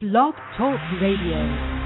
Blog Talk Radio.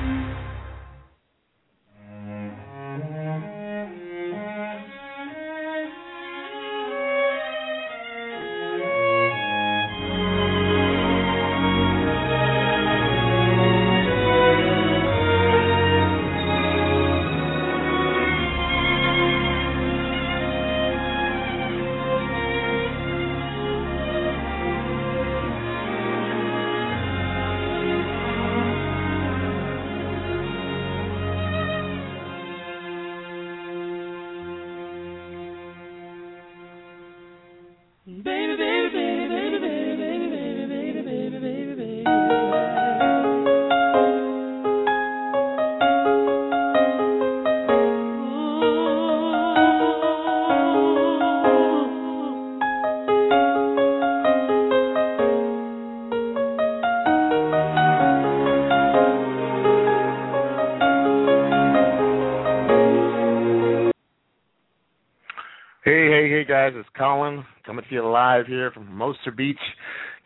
Coming to you live here from Hermosa Beach,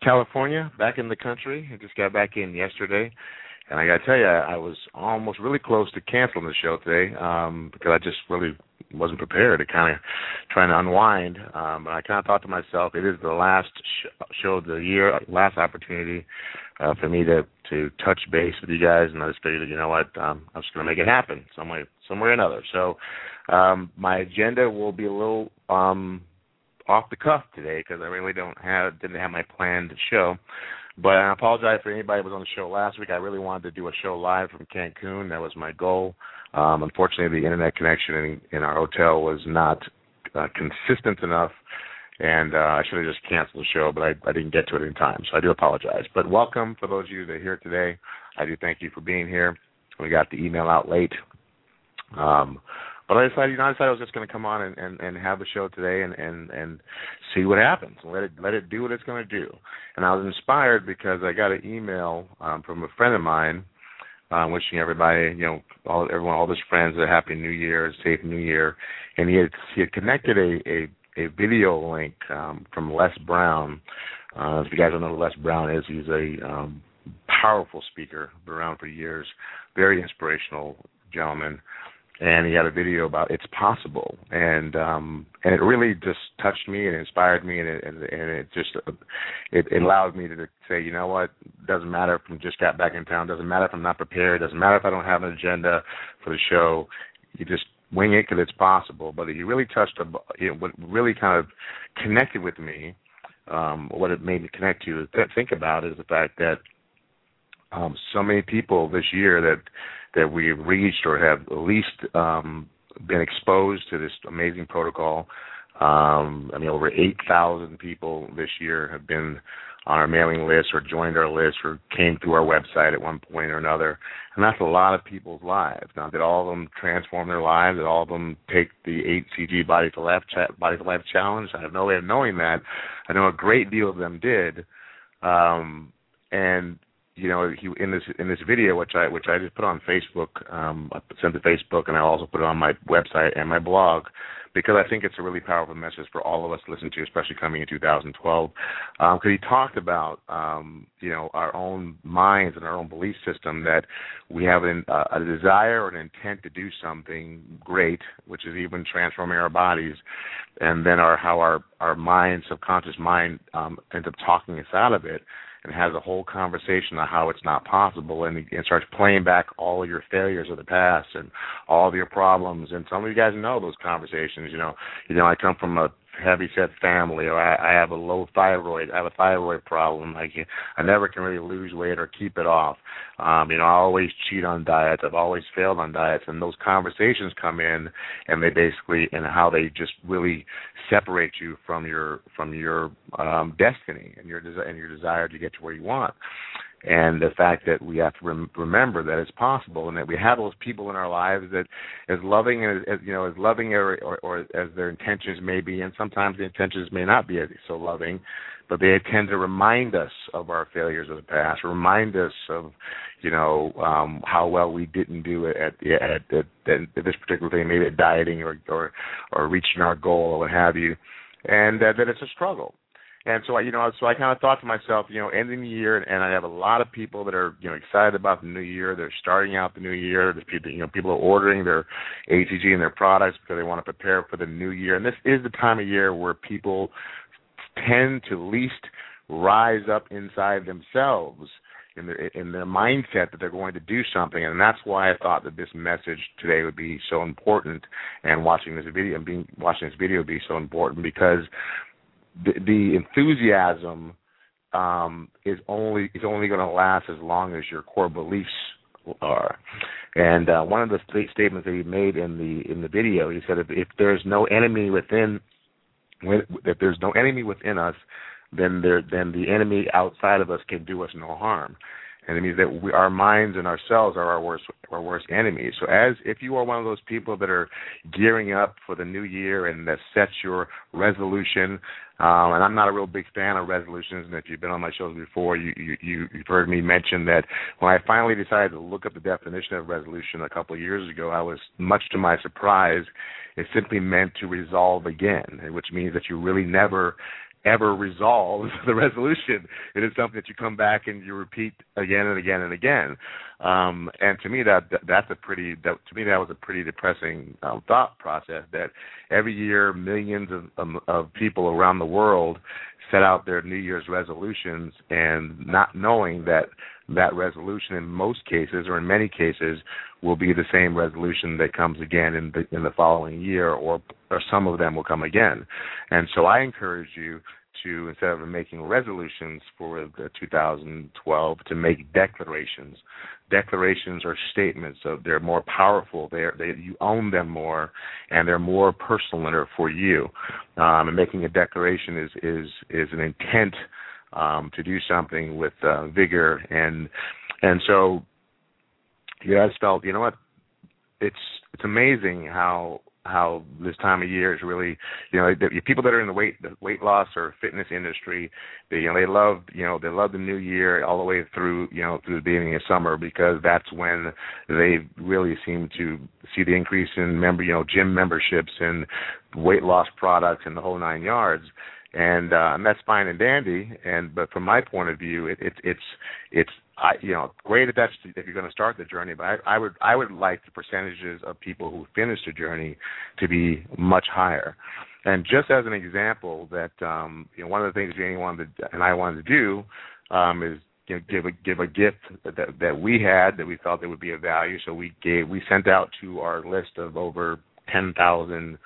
California, back in the country. I just got back in yesterday, and I got to tell you, I was almost really close to canceling the show today um, because I just really wasn't prepared to kind of trying to unwind. Um, but I kind of thought to myself, it is the last sh- show of the year, last opportunity uh, for me to to touch base with you guys, and I just figured, you know what, um, I'm just going to make it happen some way, some way or another. So um, my agenda will be a little um, off the cuff today because I really don't have didn't have my planned show. But I apologize for anybody who was on the show last week. I really wanted to do a show live from Cancun. That was my goal. Um, unfortunately, the internet connection in, in our hotel was not uh, consistent enough, and uh, I should have just canceled the show, but I, I didn't get to it in time, so I do apologize. But welcome for those of you that are here today. I do thank you for being here. We got the email out late. Um, but I decided, you know, I decided I was just going to come on and, and, and have a show today and, and, and see what happens. Let it let it do what it's going to do. And I was inspired because I got an email um, from a friend of mine uh, wishing everybody, you know, all everyone, all his friends a happy New Year, a safe New Year. And he had he had connected a a, a video link um, from Les Brown. Uh, if you guys don't know who Les Brown is, he's a um, powerful speaker, been around for years, very inspirational gentleman and he had a video about it's possible. And um and it really just touched me and inspired me and it and, and it just it, it allowed me to say you know what? Doesn't matter if i just got back in town. Doesn't matter if i'm not prepared. Doesn't matter if i don't have an agenda for the show. You just wing it because it's possible. But he really touched a you know, what really kind of connected with me um what it made me connect to is think about is the fact that um so many people this year that that we've reached or have at least um, been exposed to this amazing protocol. Um, I mean, over 8,000 people this year have been on our mailing list or joined our list or came through our website at one point or another. And that's a lot of people's lives. Now, did all of them transform their lives? Did all of them take the HCG Body for Life, Body for Life challenge? I have no way of knowing that. I know a great deal of them did. Um, and you know, he in this in this video, which I which I just put on Facebook, um, I sent to Facebook, and I also put it on my website and my blog, because I think it's a really powerful message for all of us to listen to, especially coming in 2012. Because um, he talked about, um, you know, our own minds and our own belief system that we have an, uh, a desire or an intent to do something great, which is even transforming our bodies, and then our how our our mind, subconscious mind, um, ends up talking us out of it and has a whole conversation on how it's not possible and, and starts playing back all of your failures of the past and all of your problems. And some of you guys know those conversations you know. You know i come from a heavy set family or I, I have a low thyroid I have a thyroid problem I can I never can really lose weight or keep it off. Um you know I always cheat on diets I've always failed on diets and those conversations come in and they basically and how they just really separate you from your from your um destiny and your desire and your desire to get to where you want and the fact that we have to rem- remember that it's possible, and that we have those people in our lives that, as loving as, as you know, as loving or, or, or as their intentions may be, and sometimes the intentions may not be so loving, but they tend to remind us of our failures of the past, remind us of, you know, um, how well we didn't do it at, at, at, at this particular thing, maybe at dieting or or or reaching our goal or what have you, and uh, that it's a struggle. And so I, you know, so I kind of thought to myself, you know, ending the year, and I have a lot of people that are, you know, excited about the new year. They're starting out the new year. There's people, you know, people are ordering their HCG and their products because they want to prepare for the new year. And this is the time of year where people tend to least rise up inside themselves in their in their mindset that they're going to do something and that's why I thought that this message today would be so important and watching this video and being watching this video would be so important because the, enthusiasm um, is only is only going to last as long as your core beliefs are. And uh, one of the st- statements that he made in the in the video, he said, if, if there's no enemy within if there's no enemy within us, then there then the enemy outside of us can do us no harm. And it means that we, our minds and ourselves are our worst our worst enemies. So as if you are one of those people that are gearing up for the new year and that sets your resolution, um, and I'm not a real big fan of resolutions. And if you've been on my shows before, you, you you've heard me mention that when I finally decided to look up the definition of resolution a couple of years ago, I was much to my surprise it simply meant to resolve again, which means that you really never ever resolve the resolution. It is something that you come back and you repeat again and again and again. Um, and to me, that, that's a pretty that, to me that was a pretty depressing um, thought process. That every year millions of, um, of people around the world set out their New Year's resolutions and not knowing that that resolution in most cases or in many cases will be the same resolution that comes again in the in the following year or or some of them will come again. And so I encourage you to instead of making resolutions for the 2012 to make declarations. Declarations are statements, they're more powerful. They're, they you own them more, and they're more personal for you. Um, and making a declaration is is is an intent um, to do something with uh, vigor. And and so you guys felt you know what? It's it's amazing how how this time of year is really you know the, people that are in the weight the weight loss or fitness industry they you know they love you know they love the new year all the way through you know through the beginning of summer because that's when they really seem to see the increase in member you know gym memberships and weight loss products and the whole nine yards and uh, and that's fine and dandy. And but from my point of view, it, it it's it's I, you know great if that's if you're going to start the journey. But I, I would I would like the percentages of people who finish the journey to be much higher. And just as an example, that um, you know one of the things Janie wanted to, and I wanted to do um, is you know, give a give a gift that that we had that we felt that would be of value. So we gave we sent out to our list of over ten thousand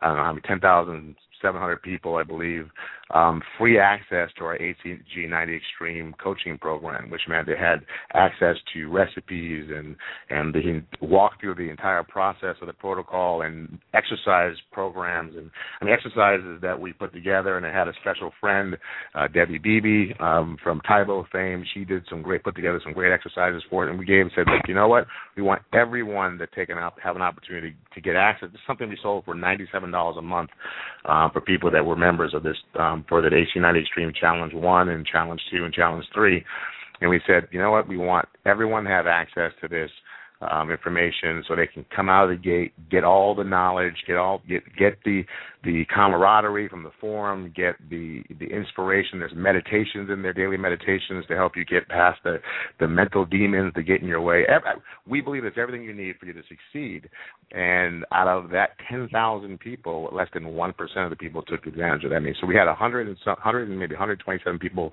I don't know how many ten thousand 700 people, I believe, um, free access to our HCG 90 Extreme coaching program, which meant they had access to recipes and and they walk through the entire process of the protocol and exercise programs and, and exercises that we put together. And I had a special friend, uh, Debbie Beebe um, from Tae Bo fame. She did some great, put together some great exercises for it. And we gave and said, look, you know what? We want everyone to take an up, have an opportunity to get access. It's something we sold for $97 a month uh, for people that were members of this um, for the HCG 90 Extreme Challenge One and Challenge Two and Challenge Three, and we said, you know what, we want everyone to have access to this um, information so they can come out of the gate, get all the knowledge, get all get get the the camaraderie from the forum, get the the inspiration. There's meditations in there, daily meditations to help you get past the the mental demons that get in your way. We believe it's everything you need for you to succeed. And out of that 10,000 people, less than one percent of the people took advantage of that. I mean, so we had 100 and some, 100 and maybe 127 people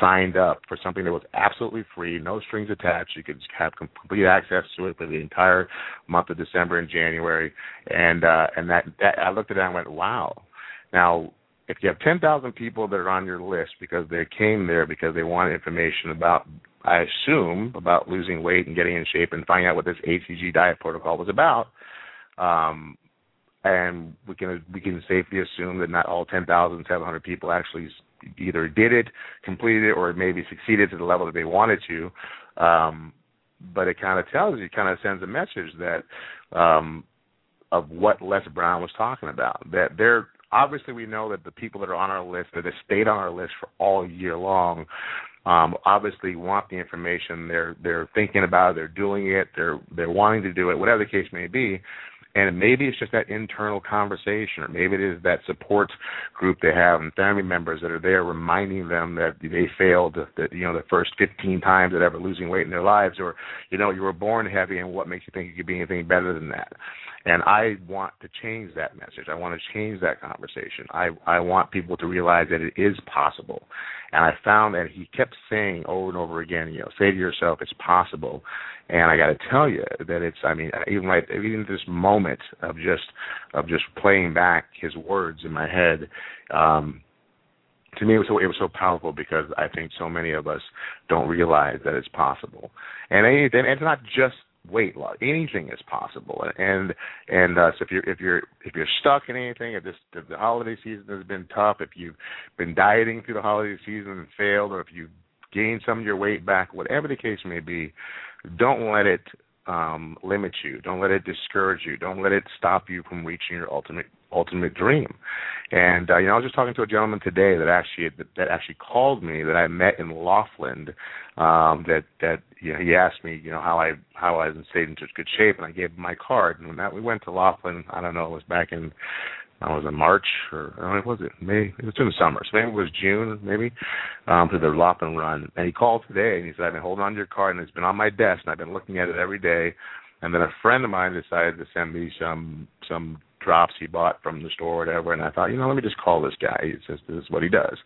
signed up for something that was absolutely free, no strings attached. You could have complete access to it for the entire month of December and January. And uh, and that, that I looked at that and went, wow. Now, if you have 10,000 people that are on your list because they came there because they want information about, I assume, about losing weight and getting in shape and finding out what this HCG diet protocol was about, um, and we can we can safely assume that not all 10,700 people actually either did it, completed it, or maybe succeeded to the level that they wanted to. Um, but it kind of tells you, kind of sends a message that um, of what Les Brown was talking about. That they're obviously we know that the people that are on our list, that have stayed on our list for all year long, um, obviously want the information. They're they're thinking about it. They're doing it. They're they're wanting to do it. Whatever the case may be. And maybe it's just that internal conversation, or maybe it is that support group they have and family members that are there reminding them that they failed, that you know, the first 15 times at ever losing weight in their lives, or you know, you were born heavy, and what makes you think you could be anything better than that? And I want to change that message. I want to change that conversation. I I want people to realize that it is possible. And I found that he kept saying over and over again, you know, say to yourself, it's possible. And I got to tell you that it's. I mean, even right, even this moment of just of just playing back his words in my head. um to me it was so it was so powerful because I think so many of us don't realize that it's possible. And and it's not just weight loss. Anything is possible, and and uh, so if you're if you're if you're stuck in anything, if this if the holiday season has been tough, if you've been dieting through the holiday season and failed, or if you gained some of your weight back, whatever the case may be, don't let it um limit you. Don't let it discourage you. Don't let it stop you from reaching your ultimate ultimate dream. And uh, you know, I was just talking to a gentleman today that actually that, that actually called me that I met in Laughlin. Um, that that you know, he asked me, you know, how I how I stayed in such good shape, and I gave him my card. And that we went to Laughlin, I don't know, it was back in I was in March or I don't know, was it May? It was in the summer, so maybe it was June, maybe, um, to the and run. And he called today and he said, I've been holding on to your card and it's been on my desk and I've been looking at it every day. And then a friend of mine decided to send me some some drops he bought from the store or whatever, and I thought, you know, let me just call this guy. He says this is what he does.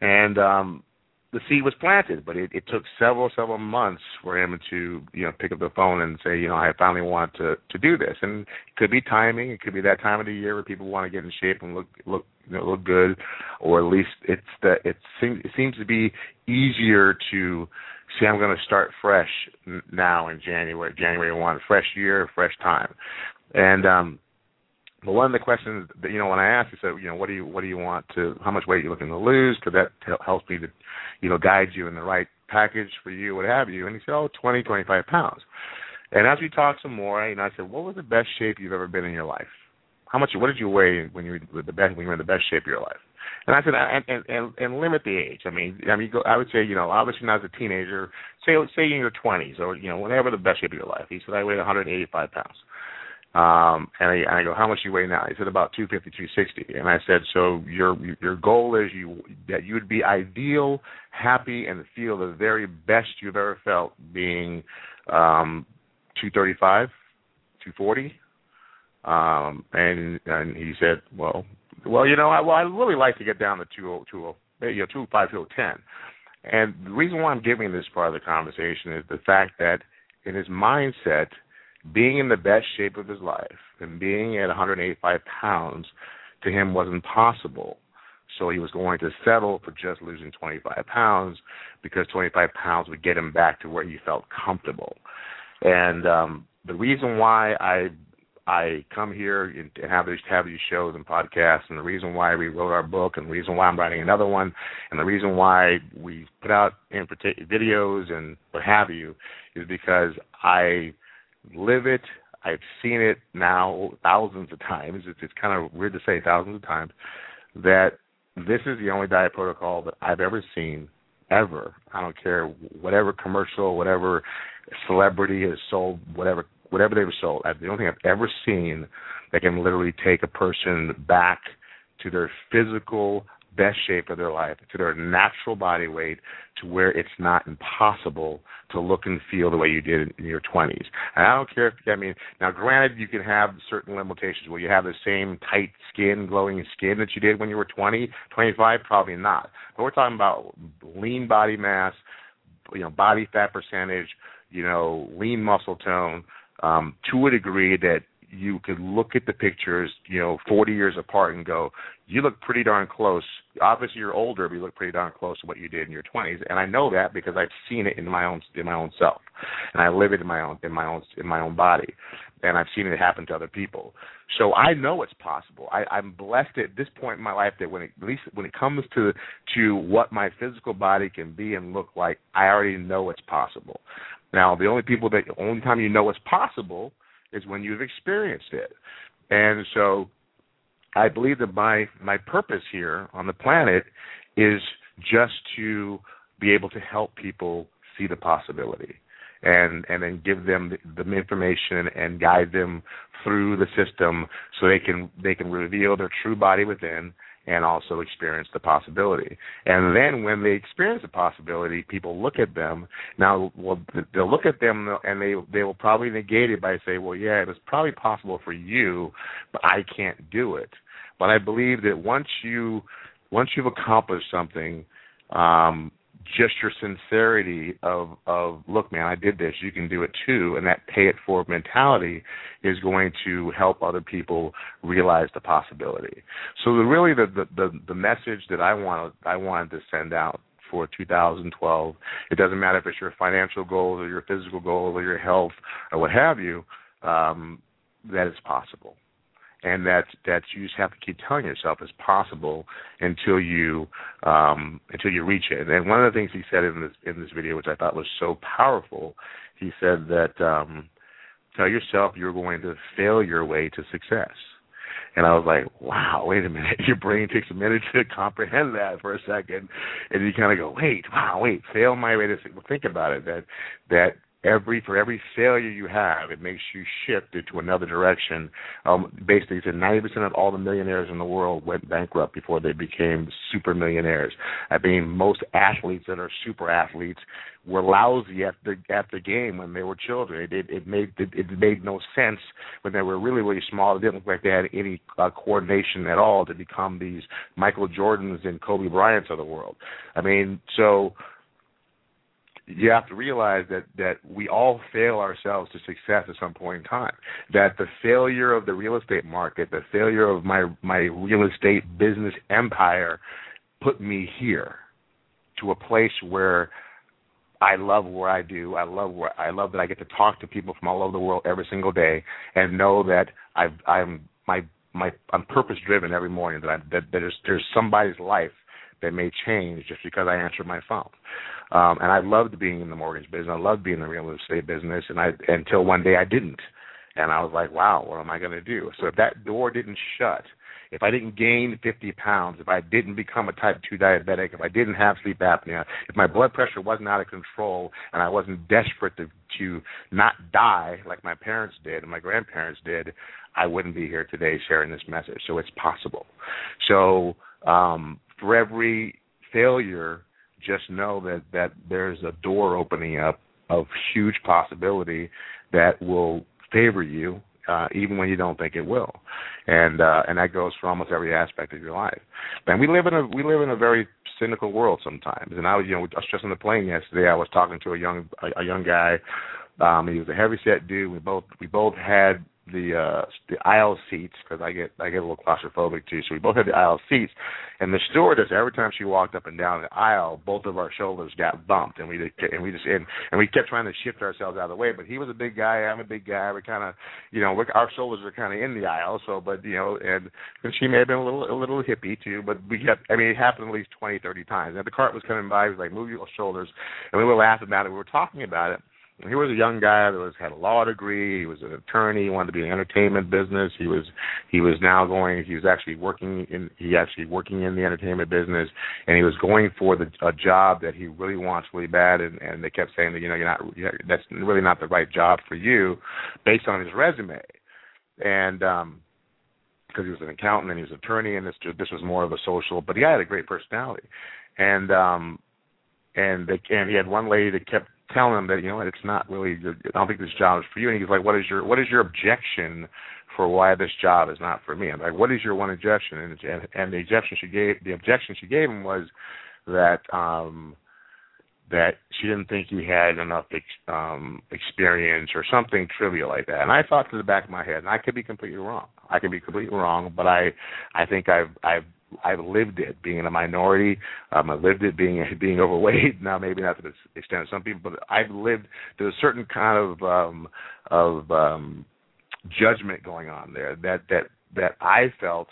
And um the seed was planted, but it, it took several, several months for him to, you know, pick up the phone and say, you know, I finally want to to do this. And it could be timing. It could be that time of the year where people want to get in shape and look look you know, look good, or at least it's the it seems it seems to be easier to see. I'm going to start fresh now in January, January one, fresh year, fresh time, and um but one of the questions that you know when I asked, he said, you know, what do you what do you want to how much weight you looking to lose? Because that t- helps me to, you know, guide you in the right package for you, what have you. And he said, oh, twenty, twenty-five pounds. And as we talked some more, you know, I said, what was the best shape you've ever been in your life? How much? What did you weigh when you were the best when you were in the best shape of your life? And I said, and and and, and limit the age. I mean, I mean, go, I would say, you know, obviously not as a teenager. Say, say in your twenties or you know, whatever the best shape of your life. He said, I weighed 185 pounds. Um, and I, and I go, how much you weigh now? He said about 250, 260. And I said, so your your goal is you that you would be ideal, happy, and feel the very best you've ever felt being um, 235, 240. Um, and and he said, well, well, you know, I well, I really like to get down to 20, 20, you know, 205, 210. And the reason why I'm giving this part of the conversation is the fact that in his mindset – being in the best shape of his life and being at 185 pounds to him wasn't possible. So he was going to settle for just losing 25 pounds because 25 pounds would get him back to where he felt comfortable. And um, the reason why I I come here and have these have these shows and podcasts, and the reason why we wrote our book, and the reason why I'm writing another one, and the reason why we put out in videos and what have you, is because I live it. I've seen it now thousands of times. It's, it's kind of weird to say thousands of times that this is the only diet protocol that I've ever seen ever. I don't care whatever commercial, whatever celebrity has sold, whatever whatever they've sold. I, The only thing I've ever seen that can literally take a person back to their physical best shape of their life, to their natural body weight, to where it's not impossible to look and feel the way you did in your 20s. And I don't care if, I mean, now granted, you can have certain limitations where you have the same tight skin, glowing skin that you did when you were 20, 25, probably not. But we're talking about lean body mass, you know, body fat percentage, you know, lean muscle tone, um, to a degree that you could look at the pictures, you know, 40 years apart and go, you look pretty darn close. Obviously, you're older, but you look pretty darn close to what you did in your 20s, and I know that because I've seen it in my own in my own self, and I live it in my own in my own in my own body. and I've seen it happen to other people. So I know it's possible. I, I'm blessed at this point in my life that when it, at least when it comes to to what my physical body can be and look like, I already know it's possible. Now, the only people that only time you know it's possible is when you've experienced it. And so I believe that my my purpose here on the planet is just to be able to help people see the possibility and and then give them the, the information and guide them through the system so they can they can reveal their true body within and also experience the possibility. And then when they experience the possibility, people look at them. Now, well, they'll look at them and they they will probably negate it by saying, "Well, yeah, it was probably possible for you, but I can't do it." But I believe that once you once you've accomplished something, um, just your sincerity of of look man i did this you can do it too and that pay it forward mentality is going to help other people realize the possibility. So the, really the, the the the message that i want i wanted to send out for 2012 it doesn't matter if it's your financial goals or your physical goals or your health or what have you um that is possible and that that you just have to keep telling yourself is possible until you um, until you reach it. And one of the things he said in this in this video, which I thought was so powerful, he said that um, tell yourself you're going to fail your way to success. And I was like, wow, wait a minute. Your brain takes a minute to comprehend that for a second. And you kind of go, wait, wow, wait, fail my way to think about it. That, that every for every failure you have, it makes you shift into another direction. Um, basically, said ninety percent of all the millionaires in the world went bankrupt before they became super millionaires. I mean, most athletes that are super athletes were lousy at the at the game when they were children. It it, it made it, it made no sense when they were really really small. It didn't look like they had any uh, coordination at all to become these Michael Jordans and Kobe Bryants of the world. I mean, so you have to realize that that we all fail ourselves to success at some point in time. That the failure of the real estate market, the failure of my my real estate business empire, put me here to a place where I love where I do. I love where I love that I get to talk to people from all over the world every single day and know that I've I'm my my I'm purpose driven every morning that I that there's there's somebody's life that may change just because I answered my phone. Um, and I loved being in the mortgage business. I loved being in the real estate business, and I until one day I didn't, and I was like, wow, what am I going to do? So if that door didn't shut, if I didn't gain 50 pounds, if I didn't become a type 2 diabetic, if I didn't have sleep apnea, if my blood pressure wasn't out of control and I wasn't desperate to, to not die like my parents did and my grandparents did, I wouldn't be here today sharing this message. So it's possible. So um, for every failure, just know that that there's a door opening up of huge possibility that will favor you uh, even when you don't think it will, and uh, and that goes for almost every aspect of your life. And we live in a we live in a very cynical world sometimes. And I was you know I was just on the plane yesterday. I was talking to a young a, a young guy. Um, he was a heavy set dude. We both we both had the uh the aisle seats because I get I get a little claustrophobic too. So we both had the aisle seats, and the stewardess every time she walked up and down the aisle, both of our shoulders got bumped, and we and we just and, and we kept trying to shift ourselves out of the way. But he was a big guy, I'm a big guy. We kind of you know our shoulders are kind of in the aisle. So but you know and and she may have been a little a little hippie too. But we kept I mean it happened at least twenty thirty times. And the cart was coming by, he was like move your shoulders, and we were laughing about it. We were talking about it he was a young guy that was had a law degree. He was an attorney. He wanted to be in the entertainment business. He was he was now going. He was actually working in he actually working in the entertainment business, and he was going for the a job that he really wants really bad. And and they kept saying that you know you're not you're, that's really not the right job for you, based on his resume, and um because he was an accountant and he was an attorney, and this this was more of a social, but he had a great personality, and um and they and he had one lady that kept telling him that you know it's not really. I don't think this job is for you. And he's like, "What is your What is your objection for why this job is not for me?" I'm like, "What is your one objection?" And, and, and the objection she gave the objection she gave him was that um that she didn't think he had enough ex, um experience or something trivial like that. And I thought to the back of my head, and I could be completely wrong. I could be completely wrong, but I I think I've I've I've lived it being in a minority. Um, I've lived it being being overweight. Now, maybe not to the extent of some people, but I've lived to a certain kind of um, of um, judgment going on there that that that I felt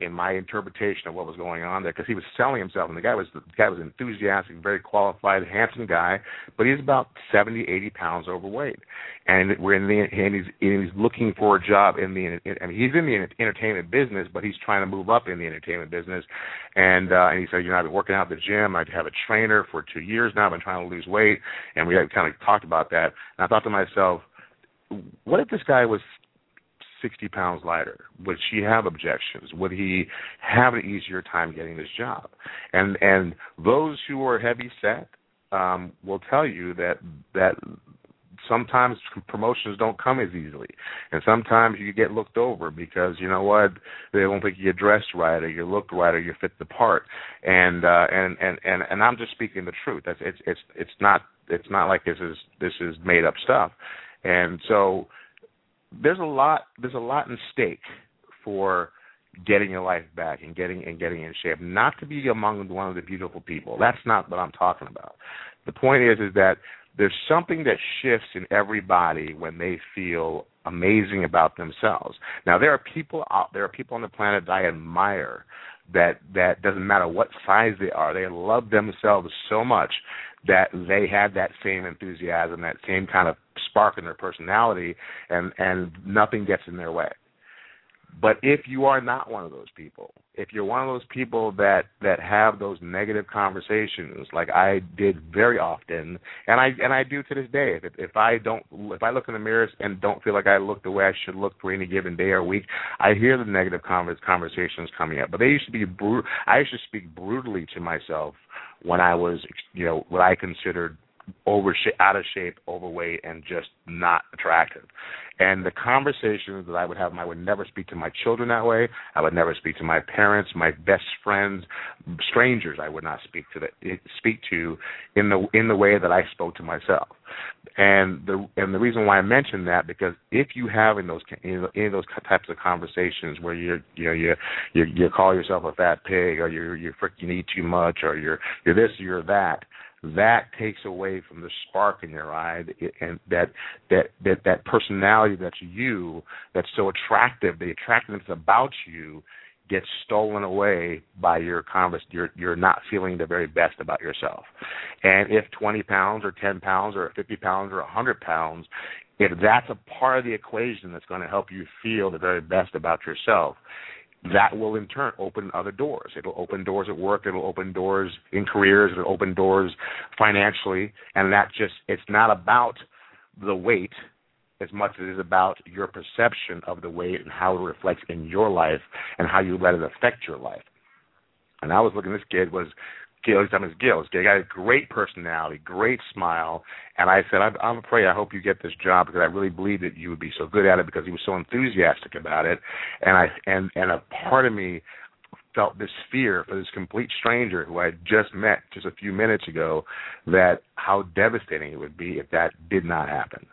in my interpretation of what was going on there because he was selling himself and the guy was the guy was enthusiastic very qualified handsome guy but he's about seventy eighty pounds overweight. And we're in the and he's and he's looking for a job in the mean he's in the entertainment business but he's trying to move up in the entertainment business. And uh and he said you know I've been working out at the gym. I have a trainer for two years now. I've been trying to lose weight and we had kind of talked about that. And I thought to myself what if this guy was 60 pounds lighter? Would she have objections? Would he have an easier time getting this job? And and those who are heavy set um, will tell you that that sometimes promotions don't come as easily, and sometimes you get looked over because you know what they don't think you dressed right or you look right or you fit the part. And uh, and and and and I'm just speaking the truth. That's it's it's it's not it's not like this is this is made up stuff. And so there's a lot there's a lot in stake for getting your life back and getting and getting in shape. Not to be among one of the beautiful people. That's not what I'm talking about. The point is is that there's something that shifts in everybody when they feel amazing about themselves. Now there are people out there are people on the planet that I admire that that doesn't matter what size they are, they love themselves so much that they had that same enthusiasm, that same kind of spark in their personality, and and nothing gets in their way. But if you are not one of those people, if you're one of those people that that have those negative conversations, like I did very often, and I and I do to this day, if if I don't if I look in the mirror and don't feel like I look the way I should look for any given day or week, I hear the negative conversations coming up. But they used to be brutal. I used to speak brutally to myself when I was, you know, what I considered over out of shape, overweight, and just not attractive. And the conversations that I would have, I would never speak to my children that way. I would never speak to my parents, my best friends, strangers. I would not speak to the, speak to in the in the way that I spoke to myself. And the and the reason why I mention that because if you have in those in, in those types of conversations where you're you know you you you call yourself a fat pig or you're you freaking eat too much or you're you're this you're that that takes away from the spark in your eye and that that that that personality that's you that's so attractive the attractiveness about you gets stolen away by your converse you're you're not feeling the very best about yourself. And if 20 pounds or 10 pounds or 50 pounds or a 100 pounds if that's a part of the equation that's going to help you feel the very best about yourself that will in turn open other doors. It'll open doors at work, it'll open doors in careers, it'll open doors financially, and that just it's not about the weight as much as it is about your perception of the weight and how it reflects in your life and how you let it affect your life. And I was looking this kid was Gil, his name is Gil. He got a great personality, great smile, and I said, I'm, I'm afraid I hope you get this job because I really believe that you would be so good at it because he was so enthusiastic about it, and I and and a part of me felt this fear for this complete stranger who I had just met just a few minutes ago that how devastating it would be if that did not happen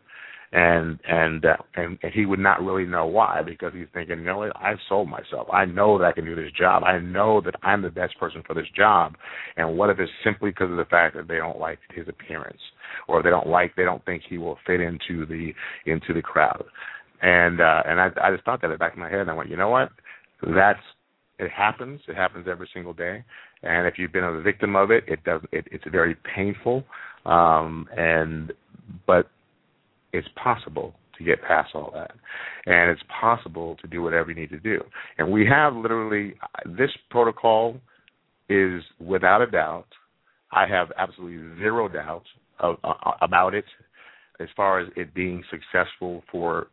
and and uh, and, he would not really know why because he's thinking, you know I've sold myself. I know that I can do this job. I know that I'm the best person for this job. And what if it's simply because of the fact that they don't like his appearance, or they don't like, they don't think he will fit into the into the crowd. And uh, and I I just thought that in the back of my head, and I went, you know what, that's it happens. It happens every single day. And if you've been a victim of it, it does. It, it's very painful. Um, and but it's possible to get past all that. And it's possible to do whatever you need to do. And we have literally this protocol is without a doubt, I have absolutely zero doubt of, uh, about it as far as it being successful for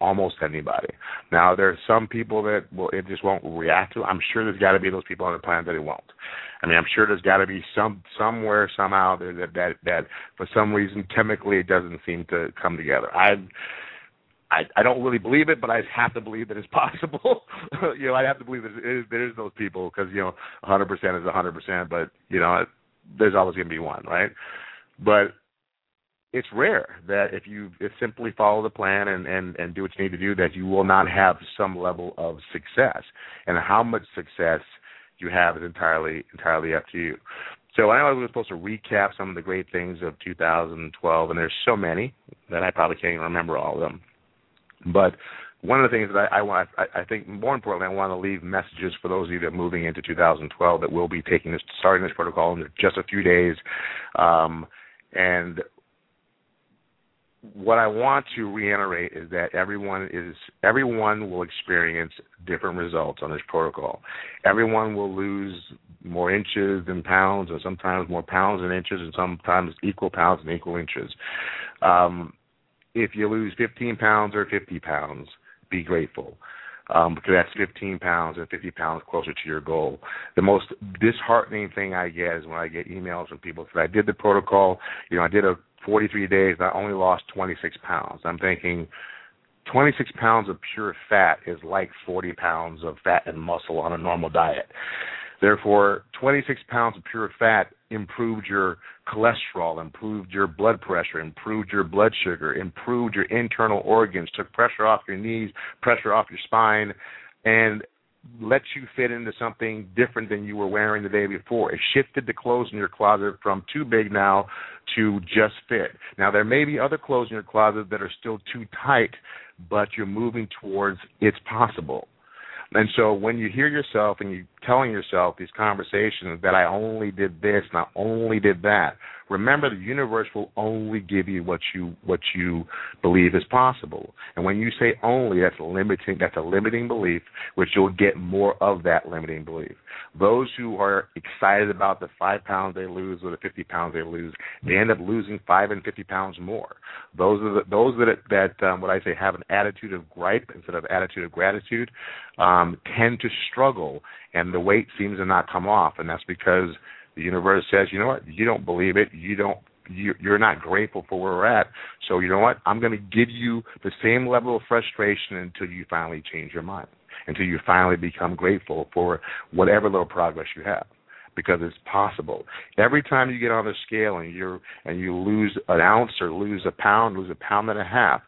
almost anybody. Now there are some people that will it just won't react to. I'm sure there's got to be those people on the planet that it won't. I mean, I'm sure there's got to be some somewhere somehow there that that that for some reason chemically it doesn't seem to come together. I I, I don't really believe it, but I have to believe that it's possible. you know, I have to believe that there is, there is those people because you know, 100% is 100%, but you know, there's always going to be one, right? But it's rare that if you simply follow the plan and, and, and do what you need to do, that you will not have some level of success. And how much success you have is entirely entirely up to you. So I know we were supposed to recap some of the great things of 2012, and there's so many that I probably can't even remember all of them. But one of the things that I, I want, I, I think more importantly, I want to leave messages for those of you that are moving into 2012 that will be taking this, starting this protocol in just a few days. Um, and what I want to reiterate is that everyone is everyone will experience different results on this protocol. Everyone will lose more inches than pounds, or sometimes more pounds than inches, and sometimes equal pounds and equal inches. Um, if you lose 15 pounds or 50 pounds, be grateful. Um, because that's 15 pounds and 50 pounds closer to your goal. The most disheartening thing I get is when I get emails from people that I did the protocol. You know, I did a 43 days. I only lost 26 pounds. I'm thinking 26 pounds of pure fat is like 40 pounds of fat and muscle on a normal diet. Therefore, 26 pounds of pure fat improved your cholesterol, improved your blood pressure, improved your blood sugar, improved your internal organs, took pressure off your knees, pressure off your spine, and let you fit into something different than you were wearing the day before. It shifted the clothes in your closet from too big now to just fit. Now there may be other clothes in your closet that are still too tight, but you're moving towards it's possible. And so when you hear yourself and you telling yourself these conversations that I only did this and I only did that, remember the universe will only give you what you what you believe is possible. And when you say only, that's limiting that's a limiting belief, which you'll get more of that limiting belief. Those who are excited about the five pounds they lose or the fifty pounds they lose, they end up losing five and fifty pounds more. Those are the, those that that um, what I say have an attitude of gripe instead of attitude of gratitude um, tend to struggle, and the weight seems to not come off, and that's because the universe says, you know what, you don't believe it, you don't you're not grateful for where we're at. So you know what? I'm going to give you the same level of frustration until you finally change your mind, until you finally become grateful for whatever little progress you have, because it's possible. Every time you get on the scale and you're and you lose an ounce or lose a pound, lose a pound and a half,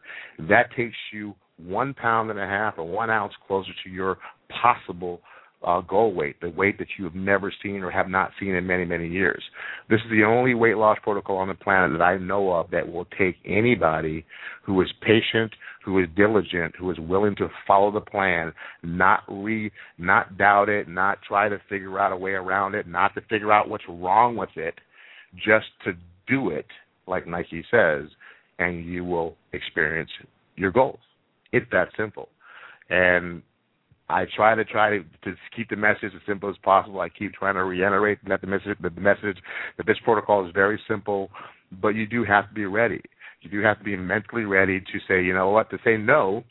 that takes you one pound and a half or one ounce closer to your possible uh, goal weight, the weight that you have never seen or have not seen in many, many years. This is the only weight loss protocol on the planet that I know of that will take anybody who is patient, who is diligent, who is willing to follow the plan, not re, not doubt it, not try to figure out a way around it, not to figure out what's wrong with it, just to do it, like Nike says, and you will experience your goals. It's that simple. And I try to try to, to keep the message as simple as possible. I keep trying to reiterate that the message that the message that this protocol is very simple, but you do have to be ready. You do have to be mentally ready to say, you know what, to say no.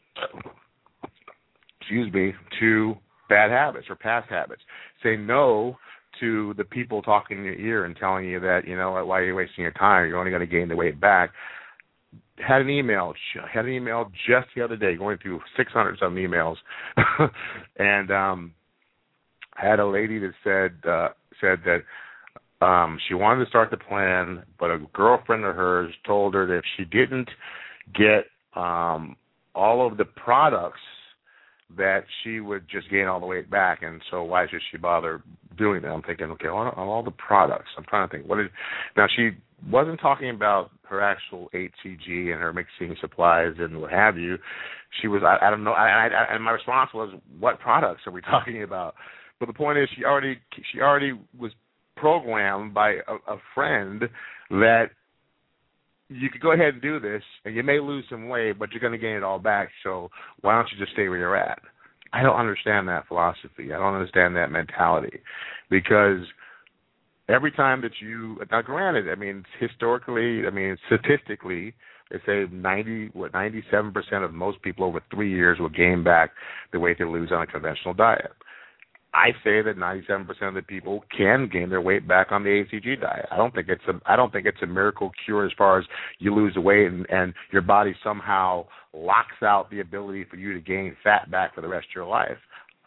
Excuse me to bad habits or past habits. Say no to the people talking in your ear and telling you that you know why you're you wasting your time? You're only going to gain the weight back had an email had an email just the other day going through 600 some emails. And um had a lady that said uh said that um she wanted to start the plan but a girlfriend of hers told her that if she didn't get um all of the products that she would just gain all the weight back. And so why should she bother doing that? I'm thinking okay on all the products. I'm trying to think what is now she wasn't talking about her actual HCG and her mixing supplies and what have you. She was I, I don't know I, I, and my response was what products are we talking about? But the point is she already she already was programmed by a, a friend that you could go ahead and do this and you may lose some weight but you're going to gain it all back so why don't you just stay where you're at? I don't understand that philosophy. I don't understand that mentality because every time that you now granted i mean historically i mean statistically they say 90 what 97% of most people over 3 years will gain back the weight they lose on a conventional diet i say that 97% of the people can gain their weight back on the HCG diet i don't think it's a i don't think it's a miracle cure as far as you lose the weight and and your body somehow locks out the ability for you to gain fat back for the rest of your life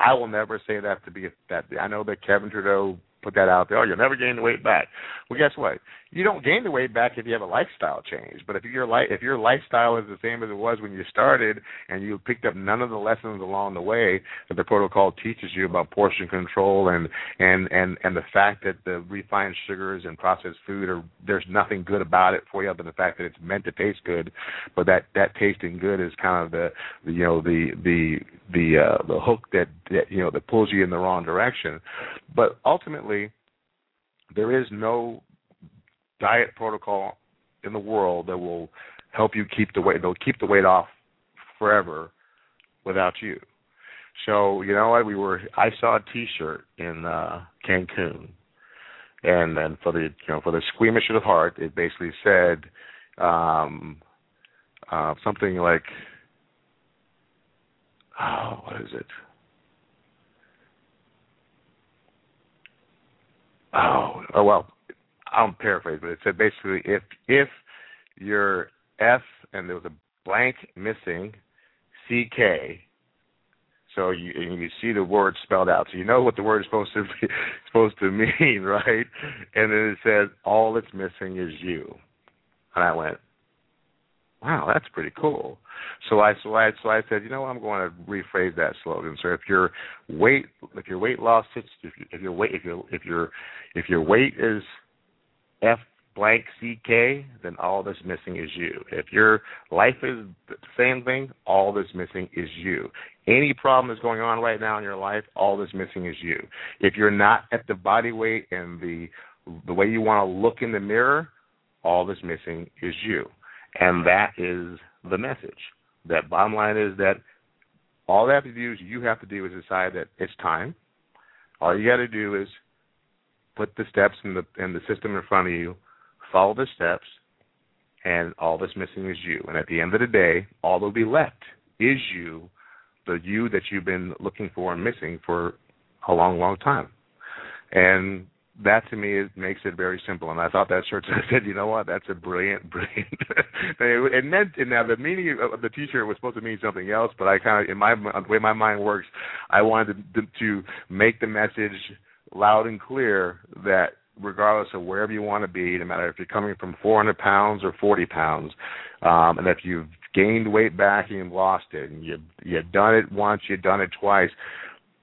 I will never say that to be that. I know that Kevin Trudeau put that out there. Oh, you'll never gain the weight back. Well, guess what? You don't gain the weight back if you have a lifestyle change. But if your life if your lifestyle is the same as it was when you started and you picked up none of the lessons along the way that the protocol teaches you about portion control and and and and the fact that the refined sugars and processed food are there's nothing good about it for you other than the fact that it's meant to taste good, but that that tasting good is kind of the, you know the the the uh the hook that, that you know that pulls you in the wrong direction. But ultimately there is no diet protocol in the world that will help you keep the weight. They'll keep the weight off forever without you. So you know what? We were. I saw a T-shirt in uh, Cancun, and then for the you know for the squeamish of heart, it basically said um, uh, something like, oh, what is it? Oh, oh well, I'm paraphrasing, but it said basically if if your F and there was a blank missing, CK. So you you see the word spelled out, so you know what the word is supposed to be supposed to mean, right? And then it says all that's missing is you, and I went, wow, that's pretty cool. So I so I so I said, you know, what, I'm going to rephrase that slogan. So if your weight if your weight loss if, if your weight if your if your if your weight is F blank CK, then all that's missing is you. If your life is the same thing, all that's missing is you. Any problem that's going on right now in your life, all that's missing is you. If you're not at the body weight and the the way you want to look in the mirror, all that's missing is you. And that is the message. That bottom line is that all they have to do is you have to do is decide that it's time. All you got to do is put the steps in the in the system in front of you, follow the steps, and all that's missing is you. And at the end of the day, all that'll be left is you, the you that you've been looking for and missing for a long, long time. And that to me makes it very simple. And I thought that shirt I said, you know what, that's a brilliant, brilliant. it meant and now the meaning of the T-shirt was supposed to mean something else, but I kind of in my the way my mind works, I wanted to, to make the message loud and clear that regardless of wherever you want to be, no matter if you're coming from 400 pounds or 40 pounds, um, and if you've gained weight back and you've lost it, and you've you've done it once, you've done it twice,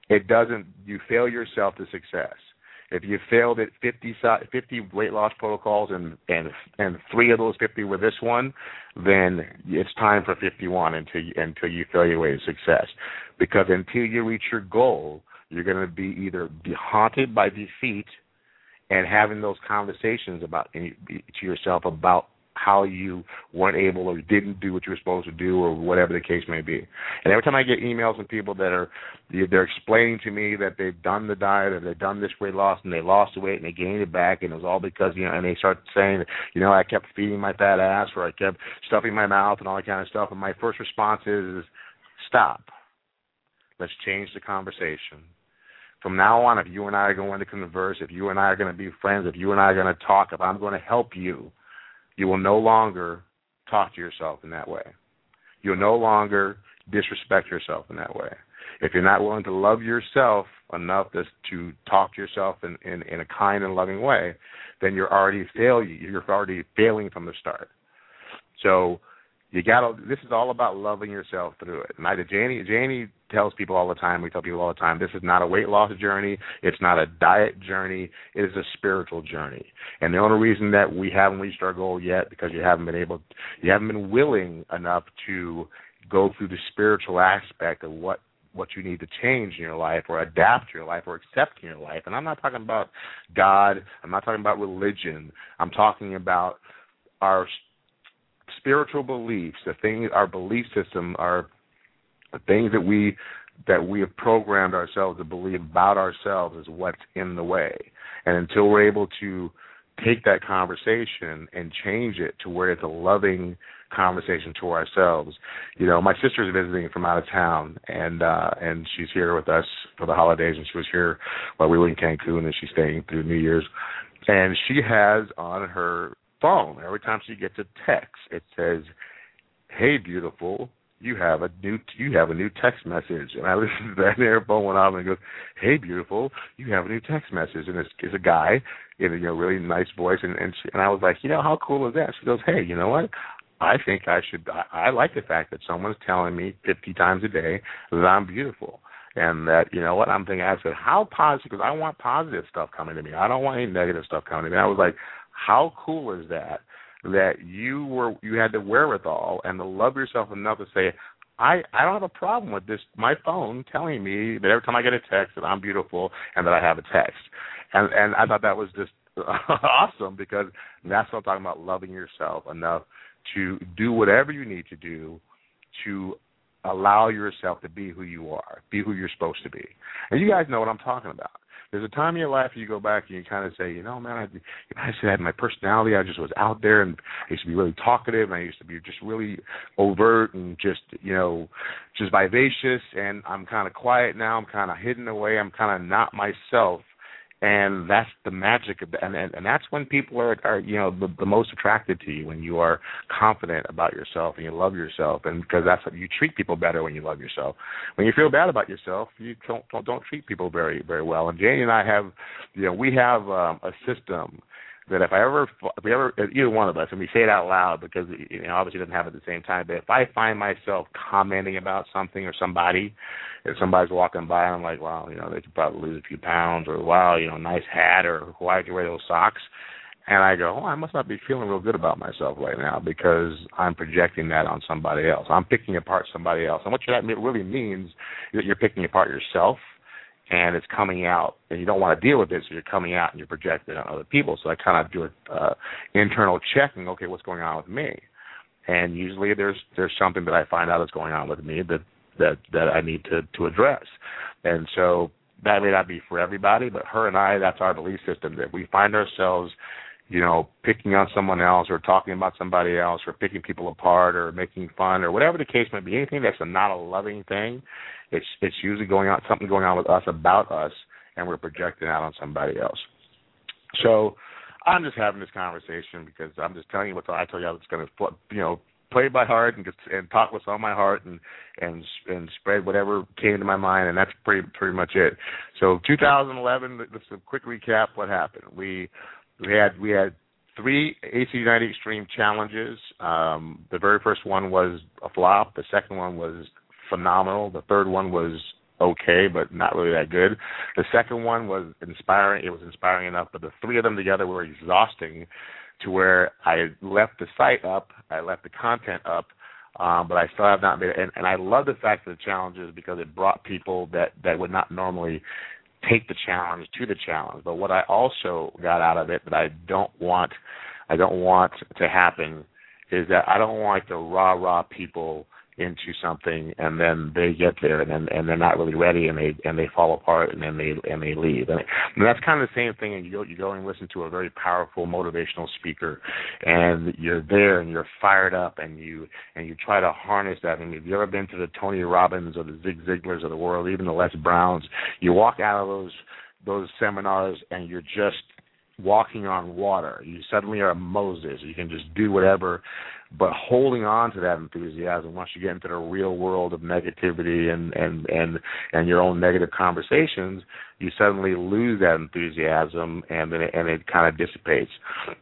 it doesn't. You fail yourself to success. If you failed at 50, 50 weight loss protocols and and and three of those 50 were this one, then it's time for 51 until you, until you fail your way to success. Because until you reach your goal, you're going to be either be haunted by defeat and having those conversations about to yourself about how you weren't able or didn't do what you were supposed to do or whatever the case may be. And every time I get emails from people that are they're explaining to me that they've done the diet or they've done this weight loss and they lost the weight and they gained it back and it was all because you know and they start saying you know I kept feeding my fat ass or I kept stuffing my mouth and all that kind of stuff and my first response is stop. Let's change the conversation from now on, if you and I are going to converse, if you and I are going to be friends, if you and I are going to talk, if I'm going to help you, you will no longer talk to yourself in that way. You'll no longer disrespect yourself in that way. If you're not willing to love yourself enough to, to talk to yourself in, in, in a kind and loving way, then you're already fail you're already failing from the start. So you gotta this is all about loving yourself through it. And Janie Janie tells people all the time, we tell people all the time, this is not a weight loss journey, it's not a diet journey, it is a spiritual journey. And the only reason that we haven't reached our goal yet because you haven't been able you haven't been willing enough to go through the spiritual aspect of what what you need to change in your life or adapt to your life or accept in your life. And I'm not talking about God, I'm not talking about religion. I'm talking about our spiritual beliefs, the things, our belief system, are the things that we that we have programmed ourselves to believe about ourselves is what's in the way. And until we're able to take that conversation and change it to where it's a loving conversation to ourselves. You know, my sister's visiting from out of town and uh and she's here with us for the holidays and she was here while we were in Cancun and she's staying through New Year's. And she has on her phone. Every time she gets a text, it says, "Hey, beautiful, you have a new you have a new text message and I listened to that and her phone went off and goes, Hey beautiful, you have a new text message and it's it's a guy in a you know, really nice voice and and, she, and I was like, you know, how cool is that? She goes, Hey, you know what? I think I should I, I like the fact that someone's telling me fifty times a day that I'm beautiful. And that you know what I'm thinking. I said, how positive? Because I want positive stuff coming to me. I don't want any negative stuff coming to me. I was like, how cool is that? that you were you had the wherewithal and to love yourself enough to say I I don't have a problem with this my phone telling me that every time I get a text that I'm beautiful and that I have a text. And and I thought that was just awesome because that's what I'm talking about loving yourself enough to do whatever you need to do to allow yourself to be who you are, be who you're supposed to be. And you guys know what I'm talking about there's a time in your life you go back and you kind of say, you know, man, I, I used to have my personality. I just was out there, and I used to be really talkative, and I used to be just really overt and just, you know, just vivacious. And I'm kind of quiet now. I'm kind of hidden away. I'm kind of not myself and that's the magic of and, and and that's when people are are you know the, the most attracted to you when you are confident about yourself and you love yourself. And because that's what you treat people better when you love yourself. When you feel bad about yourself you don't don't, don't treat people very very well. And Janie and I have you know we have um, a system that if I ever, if we ever, either one of us, and we say it out loud because you know obviously doesn't happen at the same time, but if I find myself commenting about something or somebody, if somebody's walking by, I'm like, wow, you know, they could probably lose a few pounds, or wow, you know, nice hat, or why'd you wear those socks? And I go, oh, I must not be feeling real good about myself right now because I'm projecting that on somebody else. I'm picking apart somebody else. And what that really means is that you're picking apart yourself and it's coming out, and you don't want to deal with it, so you're coming out and you're projecting on other people. So I kind of do an uh, internal checking. Okay, what's going on with me? And usually there's there's something that I find out is going on with me that that that I need to to address. And so that may not be for everybody, but her and I, that's our belief system that we find ourselves you know, picking on someone else or talking about somebody else or picking people apart or making fun or whatever the case may be, anything that's a, not a loving thing, it's it's usually going on something going on with us about us and we're projecting out on somebody else. So I'm just having this conversation because I'm just telling you what I tell you I was going to you know play by heart and and talk what's on my heart and and and spread whatever came to my mind and that's pretty pretty much it. So 2011, just a quick recap. What happened? We we had we had three AC United Extreme challenges. Um, the very first one was a flop. The second one was phenomenal. The third one was okay, but not really that good. The second one was inspiring. It was inspiring enough, but the three of them together were exhausting to where I left the site up, I left the content up, um, but I still have not made it. And, and I love the fact of the challenges because it brought people that that would not normally take the challenge to the challenge. But what I also got out of it that I don't want I don't want to happen is that I don't want the rah rah people into something and then they get there and then and they're not really ready and they and they fall apart and then they and they leave and, and that's kind of the same thing and you go you go and listen to a very powerful motivational speaker and you're there and you're fired up and you and you try to harness that and if you've ever been to the Tony Robbins or the Zig Ziglars of the world even the Les Browns you walk out of those those seminars and you're just walking on water. You suddenly are Moses. You can just do whatever but holding on to that enthusiasm once you get into the real world of negativity and and and and your own negative conversations you suddenly lose that enthusiasm and then it, and it kind of dissipates.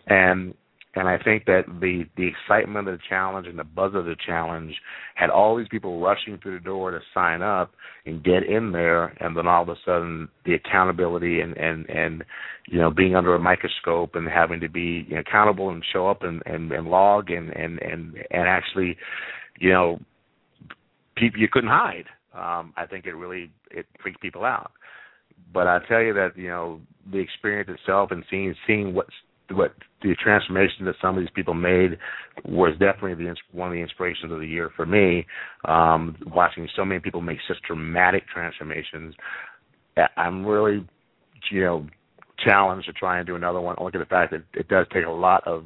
And and I think that the the excitement of the challenge and the buzz of the challenge had all these people rushing through the door to sign up and get in there, and then all of a sudden the accountability and and and you know being under a microscope and having to be you know, accountable and show up and and, and log and and and and actually you know people you couldn't hide. Um, I think it really it freaked people out. But I tell you that you know the experience itself and seeing seeing what's what the transformation that some of these people made was definitely the one of the inspirations of the year for me. Um, watching so many people make such dramatic transformations, I'm really, you know, challenged to try and do another one. Look at the fact that it does take a lot of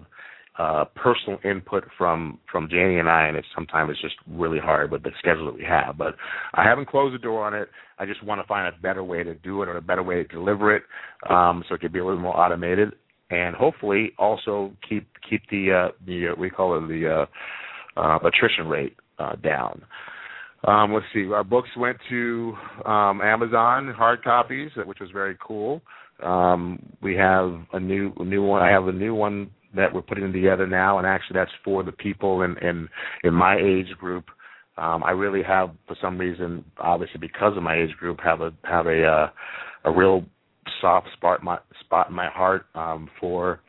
uh, personal input from from Janie and I, and it's sometimes it's just really hard with the schedule that we have. But I haven't closed the door on it. I just want to find a better way to do it or a better way to deliver it, um, so it could be a little more automated and hopefully also keep keep the uh, the uh, we call it the uh, uh, attrition rate uh, down. Um, let's see. Our books went to um, Amazon hard copies, which was very cool. Um, we have a new a new one. I have a new one that we're putting together now, and actually that's for the people in in, in my age group. Um, I really have, for some reason, obviously because of my age group, have a have a uh, a real soft spot my spot in my heart um, for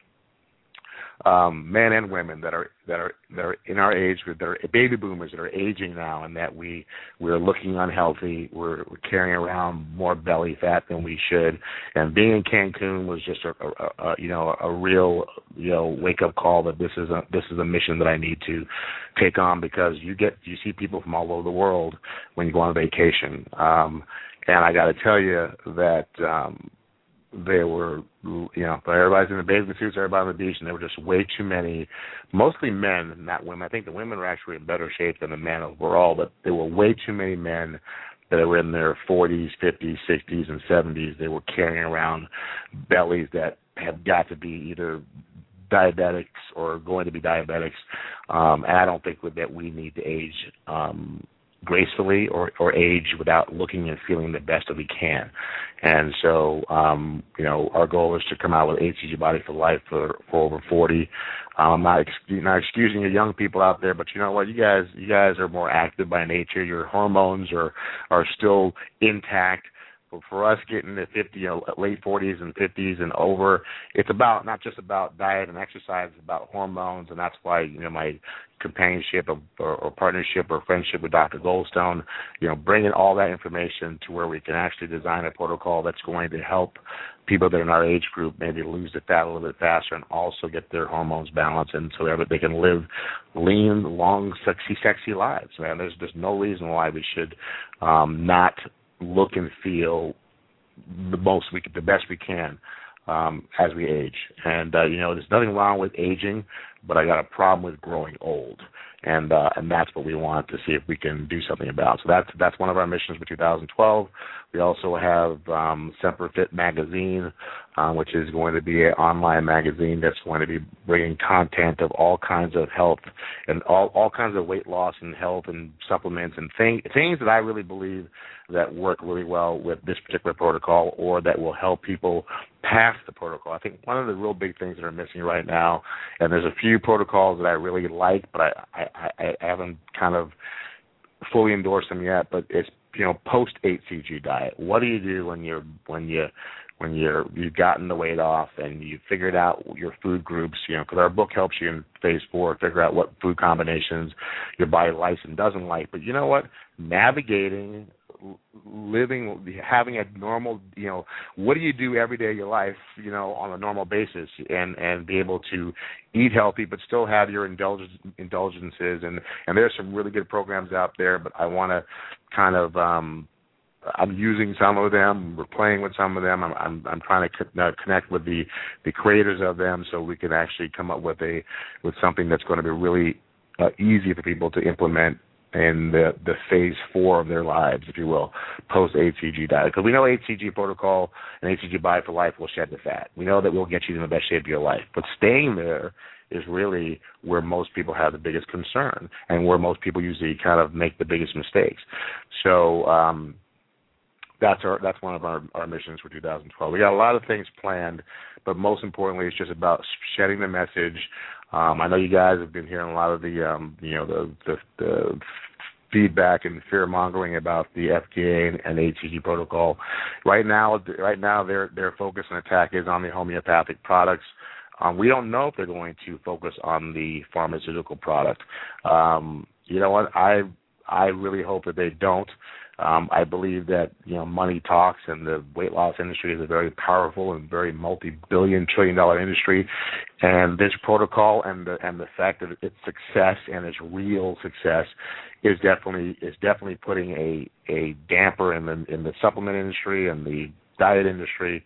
um, men and women that are that are that are in our age group that are baby boomers that are aging now, and that we we're looking unhealthy. We're, we're carrying around more belly fat than we should. And being in Cancun was just a, a, a you know a real you know wake up call that this is a this is a mission that I need to take on because you get you see people from all over the world when you go on vacation. Um, and I got to tell you that um, they were you know everybody's in the bathing suits everybody on the beach and there were just way too many mostly men not women. I think the women were actually in better shape than the men overall but there were way too many men that were in their 40s 50s 60s and 70s they were carrying around bellies that have got to be either diabetics or going to be diabetics. Um and i don't think that we need to age um gracefully or, or age without looking and feeling the best that we can. And so, um, you know, our goal is to come out with HCG Body for Life for, for over 40. Um, I'm not, ex- not excusing the young people out there, but you know what? You guys, you guys are more active by nature. Your hormones are, are still intact. But for us getting to 50, you know, late 40s and 50s and over, it's about not just about diet and exercise, it's about hormones, and that's why you know my companionship or, or, or partnership or friendship with Dr. Goldstone, you know, bringing all that information to where we can actually design a protocol that's going to help people that are in our age group maybe lose the fat a little bit faster and also get their hormones balanced and so that they can live lean, long, sexy, sexy lives. Man, there's there's no reason why we should um, not look and feel the most we the best we can um, as we age. And uh, you know, there's nothing wrong with aging, but I got a problem with growing old, and uh, and that's what we want to see if we can do something about. So that's that's one of our missions for 2012. We also have um, Semper Fit magazine, um, which is going to be an online magazine that's going to be bringing content of all kinds of health and all all kinds of weight loss and health and supplements and thing, things that I really believe that work really well with this particular protocol or that will help people pass the protocol. I think one of the real big things that are missing right now, and there's a few protocols that I really like, but I I, I haven't kind of fully endorsed them yet, but it's you know post HCG diet. What do you do when you're when you when you're you've gotten the weight off and you figured out your food groups, you know, because our book helps you in phase four figure out what food combinations your body likes and doesn't like. But you know what? Navigating living having a normal you know what do you do every day of your life you know on a normal basis and and be able to eat healthy but still have your indulgence indulgences and and there's some really good programs out there but i want to kind of um I'm using some of them. We're playing with some of them. I'm I'm, I'm trying to co- uh, connect with the the creators of them so we can actually come up with a with something that's going to be really uh, easy for people to implement in the the phase four of their lives, if you will, post HCG diet. Because we know HCG protocol and HCG Body for Life will shed the fat. We know that we'll get you in the best shape of your life. But staying there is really where most people have the biggest concern and where most people usually kind of make the biggest mistakes. So um that's our that's one of our our missions for 2012. We got a lot of things planned, but most importantly, it's just about shedding the message um, I know you guys have been hearing a lot of the um, you know the, the, the feedback and fear mongering about the FDA and, and HCG protocol. Right now, right now their their focus and attack is on the homeopathic products. Um, we don't know if they're going to focus on the pharmaceutical product. Um, you know what? I I really hope that they don't. Um, I believe that you know money talks, and the weight loss industry is a very powerful and very multi-billion, trillion-dollar industry. And this protocol and the and the fact that its success and its real success is definitely is definitely putting a a damper in the in the supplement industry and the diet industry.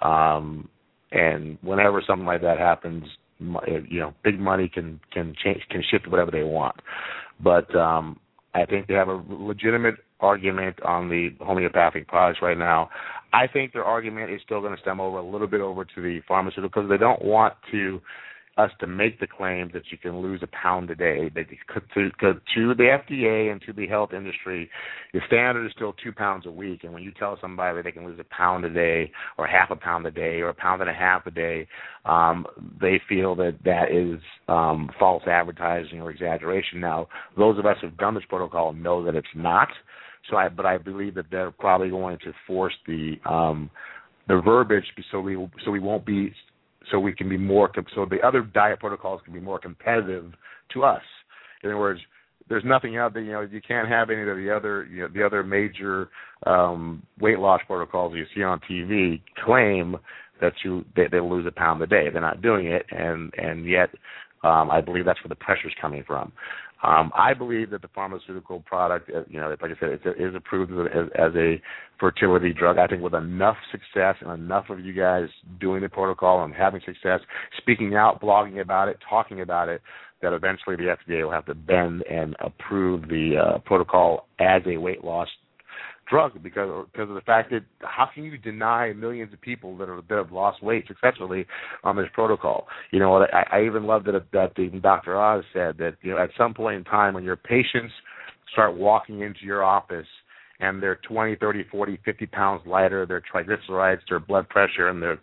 Um, and whenever something like that happens, you know, big money can can change can shift whatever they want. But um, I think they have a legitimate argument on the homeopathic products right now. I think their argument is still going to stem over a little bit over to the pharmaceutical because they don't want to us to make the claim that you can lose a pound a day. That to, to, to the FDA and to the health industry, the standard is still two pounds a week. And when you tell somebody that they can lose a pound a day, or half a pound a day, or a pound and a half a day, um, they feel that that is um, false advertising or exaggeration. Now, those of us who've done this protocol know that it's not. So, I, but I believe that they're probably going to force the um, the verbiage so we so we won't be so we can be more so the other diet protocols can be more competitive to us. In other words, there's nothing out there. You know, you can't have any of the other you know the other major um, weight loss protocols you see on TV claim that you they, they lose a pound a day. They're not doing it, and and yet um, I believe that's where the pressure's coming from. Um, I believe that the pharmaceutical product, uh, you know, like I said, it is approved as, as a fertility drug. I think with enough success and enough of you guys doing the protocol and having success, speaking out, blogging about it, talking about it, that eventually the FDA will have to bend and approve the uh, protocol as a weight loss drug because because of the fact that how can you deny millions of people that are that have lost weight successfully on this protocol? You know, I, I even love that that even Dr. Oz said that you know at some point in time when your patients start walking into your office and they're 20, 30, 40, 50 pounds lighter, their triglycerides, their blood pressure, and their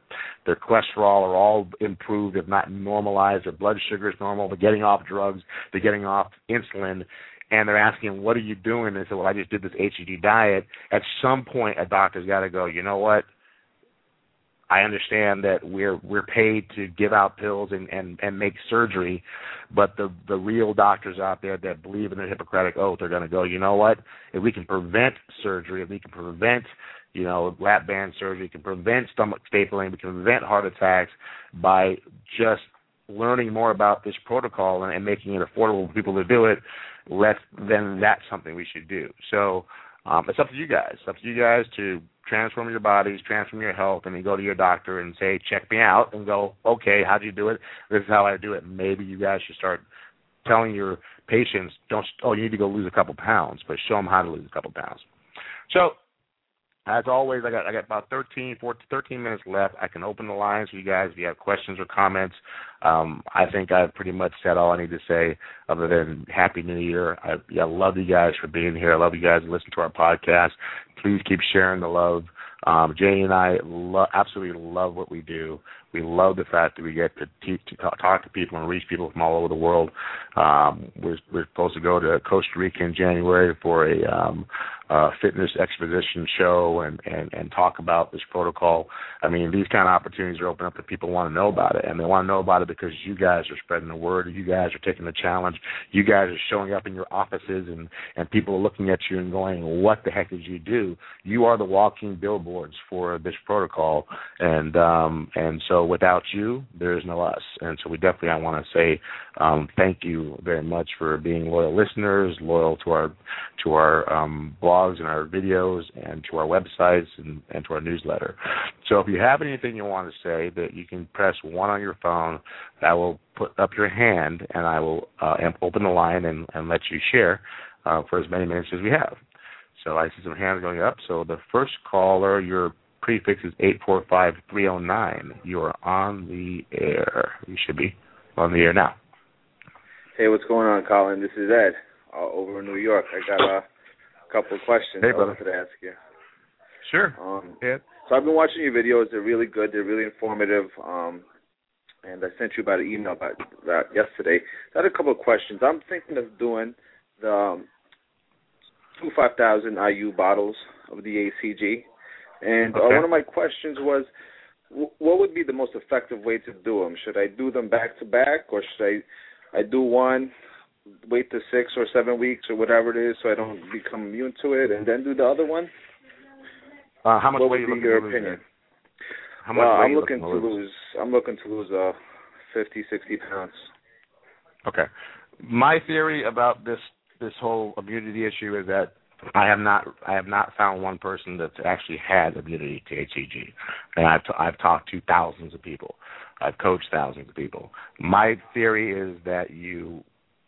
their cholesterol are all improved, if not normalized. Their blood sugar is normal. They're getting off drugs. They're getting off insulin and they're asking, "What are you doing?" They say, "Well, I just did this HCG diet." At some point, a doctor's got to go. You know what? I understand that we're we're paid to give out pills and and and make surgery, but the the real doctors out there that believe in their Hippocratic oath are going to go. You know what? If we can prevent surgery, if we can prevent you know, lap band surgery, can prevent stomach stapling, we can prevent heart attacks by just learning more about this protocol and, and making it affordable for people to do it let then that's something we should do. So um, it's up to you guys. It's up to you guys to transform your bodies, transform your health, and then go to your doctor and say, check me out, and go, okay, how do you do it? This is how I do it. Maybe you guys should start telling your patients, don't, oh, you need to go lose a couple pounds, but show them how to lose a couple pounds. So as always, I got I got about 13, 14, 13 minutes left. I can open the lines for you guys if you have questions or comments. Um, I think I've pretty much said all I need to say, other than Happy New Year. I, I love you guys for being here. I love you guys to listen to our podcast. Please keep sharing the love. Um, Jay and I lo- absolutely love what we do. We love the fact that we get to teach, to talk, talk to people and reach people from all over the world. Um, we're, we're supposed to go to Costa Rica in January for a um, uh, fitness exposition show and, and, and talk about this protocol. I mean, these kind of opportunities are open up that people want to know about it, and they want to know about it because you guys are spreading the word. You guys are taking the challenge. You guys are showing up in your offices, and and people are looking at you and going, "What the heck did you do?" You are the walking billboards for this protocol, and um, and so without you, there is no us. And so we definitely I want to say um, thank you very much for being loyal listeners, loyal to our to our um, blogs and our videos, and to our websites and, and to our newsletter. So if you have anything you want to say, that you can press one on your phone. That will put up your hand, and I will uh, open the line and, and let you share uh, for as many minutes as we have. So I see some hands going up. So the first caller, your prefix is eight four five three zero nine. You are on the air. You should be on the air now. Hey, what's going on, Colin? This is Ed uh, over in New York. I got a couple of questions hey, I wanted to ask you. Sure. Um, yeah. So I've been watching your videos. They're really good. They're really informative. Um, and I sent you about an email about that yesterday. I had a couple of questions. I'm thinking of doing the um, two 5,000 IU bottles of the HCG. And okay. uh, one of my questions was, what would be the most effective way to do them? Should I do them back to back, or should I I do one, wait to six or seven weeks or whatever it is, so I don't become immune to it, and then do the other one? Uh, how much what weight would you be your looking opinion? to lose? How much well, weight I'm you looking, looking to lose. I'm looking to lose uh, 50, 60 pounds. Okay. My theory about this this whole immunity issue is that I have not I have not found one person that's actually had immunity to HCG, and I've t- I've talked to thousands of people. I've coached thousands of people. My theory is that you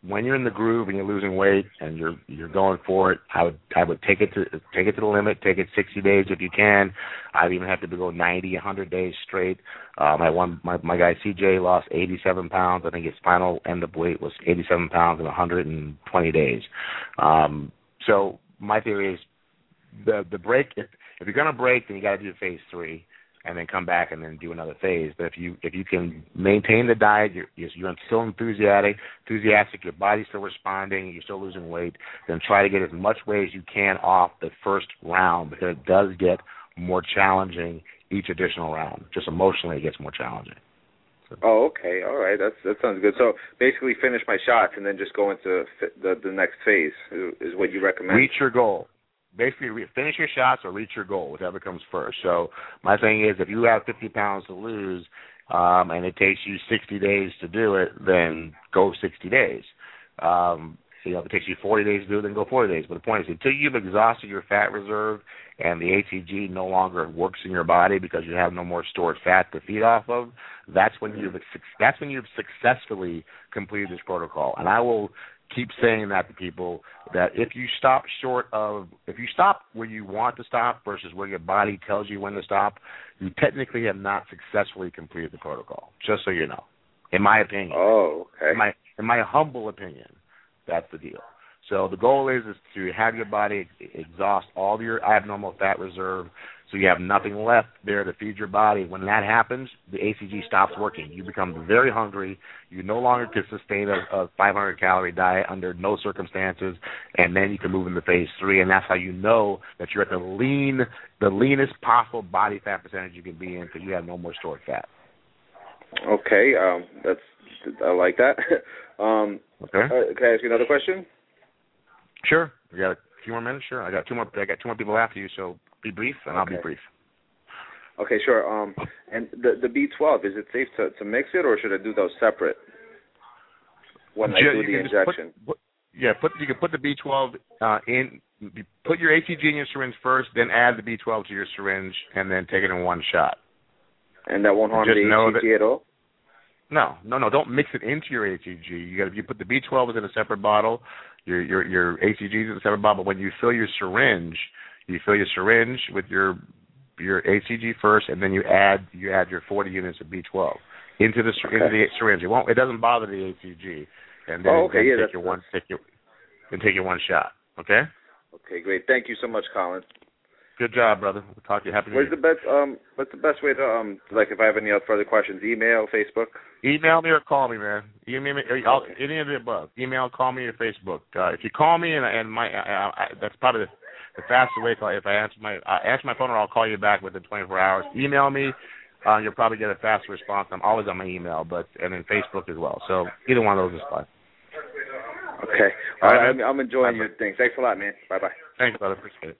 when you're in the groove and you're losing weight and you're you're going for it, I would I would take it to take it to the limit. Take it 60 days if you can. I've even had to go 90, 100 days straight. Um, I won my my guy CJ lost 87 pounds. I think his final end up weight was 87 pounds in 120 days. Um, so my theory is the the break. If if you're gonna break, then you got to do phase three and then come back and then do another phase. But if you if you can maintain the diet, you're you're still enthusiastic, enthusiastic, your body's still responding, you're still losing weight, then try to get as much weight as you can off the first round because it does get more challenging each additional round. Just emotionally, it gets more challenging. So. Oh, okay, all right, that's that sounds good. So basically, finish my shots and then just go into the the next phase is what you recommend. Reach your goal basically finish your shots or reach your goal, whichever comes first. So my thing is, if you have 50 pounds to lose, um, and it takes you 60 days to do it, then go 60 days. Um, you know, if it takes you 40 days to do it, then go 40 days. But the point is, until you've exhausted your fat reserve and the HCG no longer works in your body because you have no more stored fat to feed off of, that's when you've that's when you've successfully completed this protocol. And I will keep saying that to people that if you stop short of if you stop where you want to stop versus where your body tells you when to stop, you technically have not successfully completed the protocol. Just so you know, in my opinion. Oh, okay. In my in my humble opinion, that's the deal. So the goal is is to have your body exhaust all your abnormal fat reserve so you have nothing left there to feed your body. When that happens, the HCG stops working. You become very hungry. You no longer can sustain a, a 500 calorie diet under no circumstances, and then you can move into phase three, and that's how you know that you're at the lean, the leanest possible body fat percentage you can be in because you have no more stored fat. Okay, um, that's I like that. um, okay. Uh, can I ask you another question? Sure. We got a few more minutes. Sure. I got two more. I got two more people after you, so be brief, and I'll be brief. Okay, sure. Um, and the the B12 is it safe to to mix it, or should I do those separate when I do the injection? Put, put, yeah, put you can put the B12 uh, in. Put your HCG in your syringe first, then add the B12 to your syringe, and then take it in one shot. And that won't harm Just the HCG that, at all. No, no, no. Don't mix it into your HCG. You got you put the B12 is in a separate bottle. Your your your HCG is in a separate bottle. But when you fill your syringe, you fill your syringe with your your HCG first, and then you add you add your 40 units of B12 into the okay. into the syringe. It won't. It doesn't bother the HCG, and then, oh, okay. then yeah, take your one take your then take your one shot. Okay. Okay, great. Thank you so much, Colin. Good job, brother. We'll talk to you. Happy Where's the best um what's the best way to um like if I have any further questions, email, Facebook? Email me or call me, man. Email me okay. any of the above. Email, call me or Facebook. Uh, if you call me and and my I, I, that's probably the the fastest way if I answer my uh, answer my phone or I'll call you back within 24 hours. Email me. Uh, you'll probably get a fast response. I'm always on my email, but and then Facebook as well. So either one of those is fine. Okay. All right. I'm, I'm enjoying your thing. Thanks a lot, man. Bye bye. Thanks, brother. Appreciate it.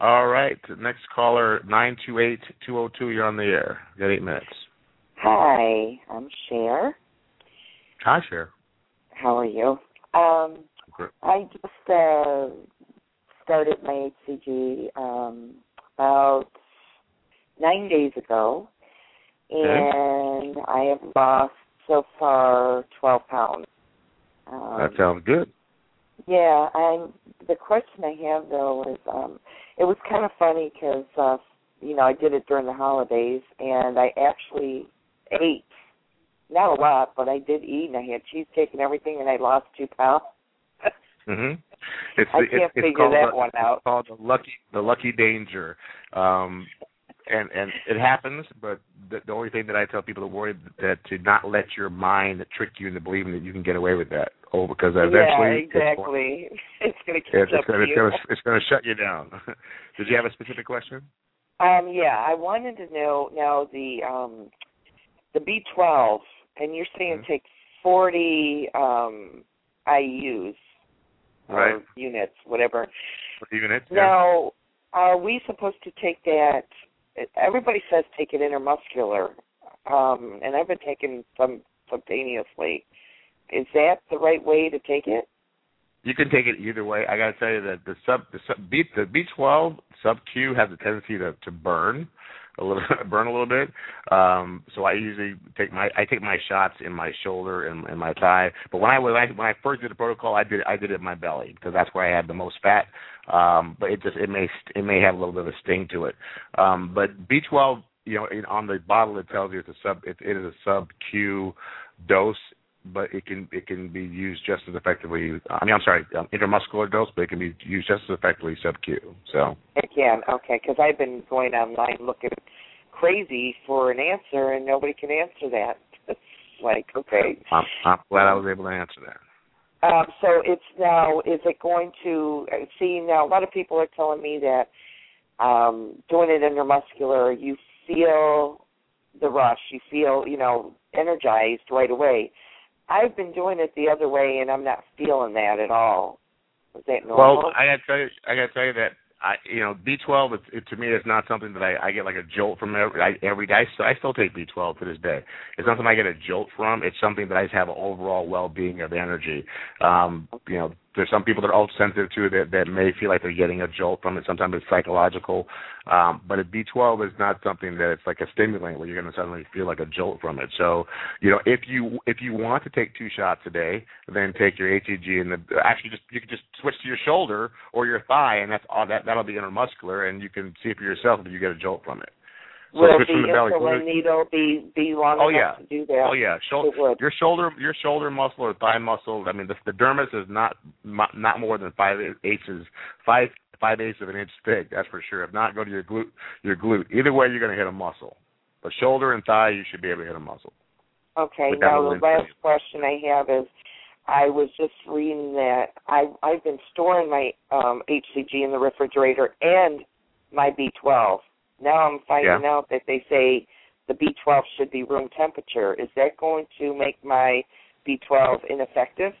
All right. Next caller, nine two eight two zero two. You're on the air. You got eight minutes. Hi, I'm Cher. Hi, Cher. How are you? Um, Great. I just uh, started my HCG um, about nine days ago, and I have lost so far 12 pounds. Um, that sounds good. Yeah, I'm. The question I have though is, um, it was kind of funny because uh, you know I did it during the holidays, and I actually ate not a lot, but I did eat, and I had cheesecake and everything, and I lost two pounds. Mhm. It's I the, can't it's, figure it's called that the, one out. It's called the lucky the lucky danger. Um and and it happens, but the, the only thing that I tell people to worry that to not let your mind trick you into believing that you can get away with that. Oh, because eventually, yeah, exactly, it's going to catch it's, up gonna, to you. It's going to shut you down. Did you have a specific question? Um, yeah, I wanted to know now the um, the B12, and you're saying mm-hmm. take 40 um, IUs right. units, whatever. Units. Now, yeah. are we supposed to take that? Everybody says take it intermuscular, um, and I've been taking some subcutaneously. Is that the right way to take it? You can take it either way. I got to tell you that the sub the sub B the B12 sub Q has a tendency to to burn. a little burn a little bit. Um, so I usually take my I take my shots in my shoulder and, and my thigh. But when I when I when I first did the protocol, I did I did it in my belly because that's where I had the most fat. Um, but it just it may it may have a little bit of a sting to it. Um, but B12, you know, in, on the bottle it tells you it's a sub it, it is a sub Q dose but it can it can be used just as effectively. I mean, I'm sorry, um, intramuscular dose, but it can be used just as effectively sub-Q. So it can okay, because I've been going online looking crazy for an answer, and nobody can answer that. It's like okay, I'm, I'm glad I was able to answer that. Um, so it's now. Is it going to see now? A lot of people are telling me that um, doing it intramuscular, you feel the rush. You feel you know energized right away I've been doing it the other way, and I'm not feeling that at all. Is that normal? Well, I got to tell you, I got to tell you that I, you know, B12. It, it, to me, is not something that I, I get like a jolt from every I, every day. So I still take B12 to this day. It's not something I get a jolt from. It's something that I just have an overall well-being of energy. Um, you know, there's some people that are ultra sensitive to that, that may feel like they're getting a jolt from it. Sometimes it's psychological. Um, but a B12 is not something that it's like a stimulant where you're going to suddenly feel like a jolt from it. So, you know, if you if you want to take two shots a day, then take your HCG and the actually just you can just switch to your shoulder or your thigh, and that's all that that'll be intramuscular, and you can see for yourself if you get a jolt from it. So Will the insulin needle be be long oh, enough yeah. to do that? Oh yeah, shoulder, your shoulder your shoulder muscle or thigh muscle. I mean, the, the dermis is not not more than five eighths five five eighths of an inch thick. That's for sure. If not, go to your glute your glute. Either way, you're going to hit a muscle. But shoulder and thigh, you should be able to hit a muscle. Okay. Now the last question I have is. I was just reading that I I've been storing my um HCG in the refrigerator and my B12 now I'm finding yeah. out that they say the B12 should be room temperature. Is that going to make my B12 ineffective?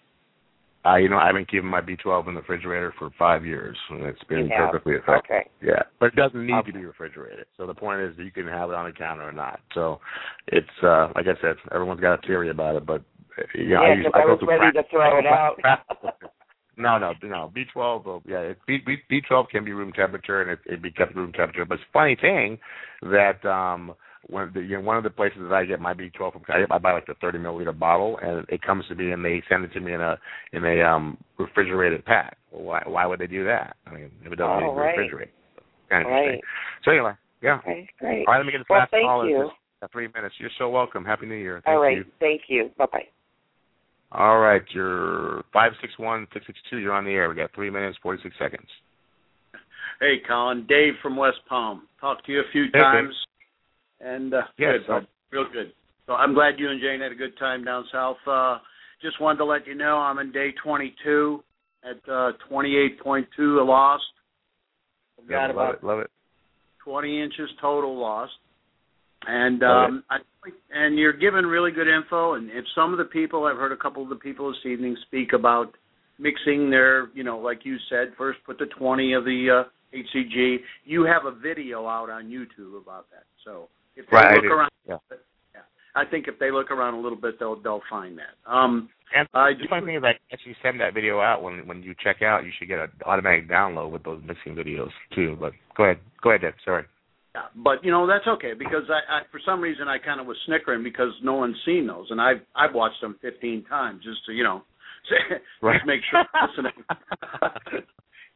Uh, you know, I've been keeping my B12 in the refrigerator for five years, and it's been perfectly effective. Okay. Yeah, but it doesn't need okay. to be refrigerated. So the point is, that you can have it on the counter or not. So it's uh like I said, everyone's got a theory about it, but uh, yeah, I, I, I was ready to throw it out. No, no, no. B12, well, yeah, B, B, B12 can be room temperature, and it, it be kept room temperature. But it's a funny thing that um, when the, you know, one of the places that I get my B12 from, I, I buy like the 30 milliliter bottle, and it comes to me, and they send it to me in a in a um, refrigerated pack. Well, why why would they do that? I mean, if it doesn't oh, need right. refrigerate, kind of right. interesting. So anyway, yeah. Okay, great. All right, let me get this well, last thank call. You. Three minutes. You're so welcome. Happy New Year. Thank All right. You. Thank you. Bye bye. All right, you're five six one six six two. You're on the air. We got three minutes forty six seconds. Hey, Colin, Dave from West Palm. Talked to you a few hey, times, and uh, yes, good, bud. real good. So I'm glad you and Jayne had a good time down south. Uh, just wanted to let you know I'm in day 22 at uh, 28.2 lost. I've got yeah, about love it, love it. 20 inches total lost. And um, I, and you're giving really good info. And if some of the people I've heard a couple of the people this evening speak about mixing their, you know, like you said, first put the 20 of the uh, HCG. You have a video out on YouTube about that. So if they right, look around, yeah. yeah, I think if they look around a little bit, they'll they'll find that. Um, and I the funny thing is, I actually send that video out when when you check out. You should get an automatic download with those mixing videos too. But go ahead, go ahead, Dave. Sorry. Yeah, but you know that's okay because I, I for some reason I kind of was snickering because no one's seen those, and I've I've watched them 15 times just to you know right. just make sure I'm listening.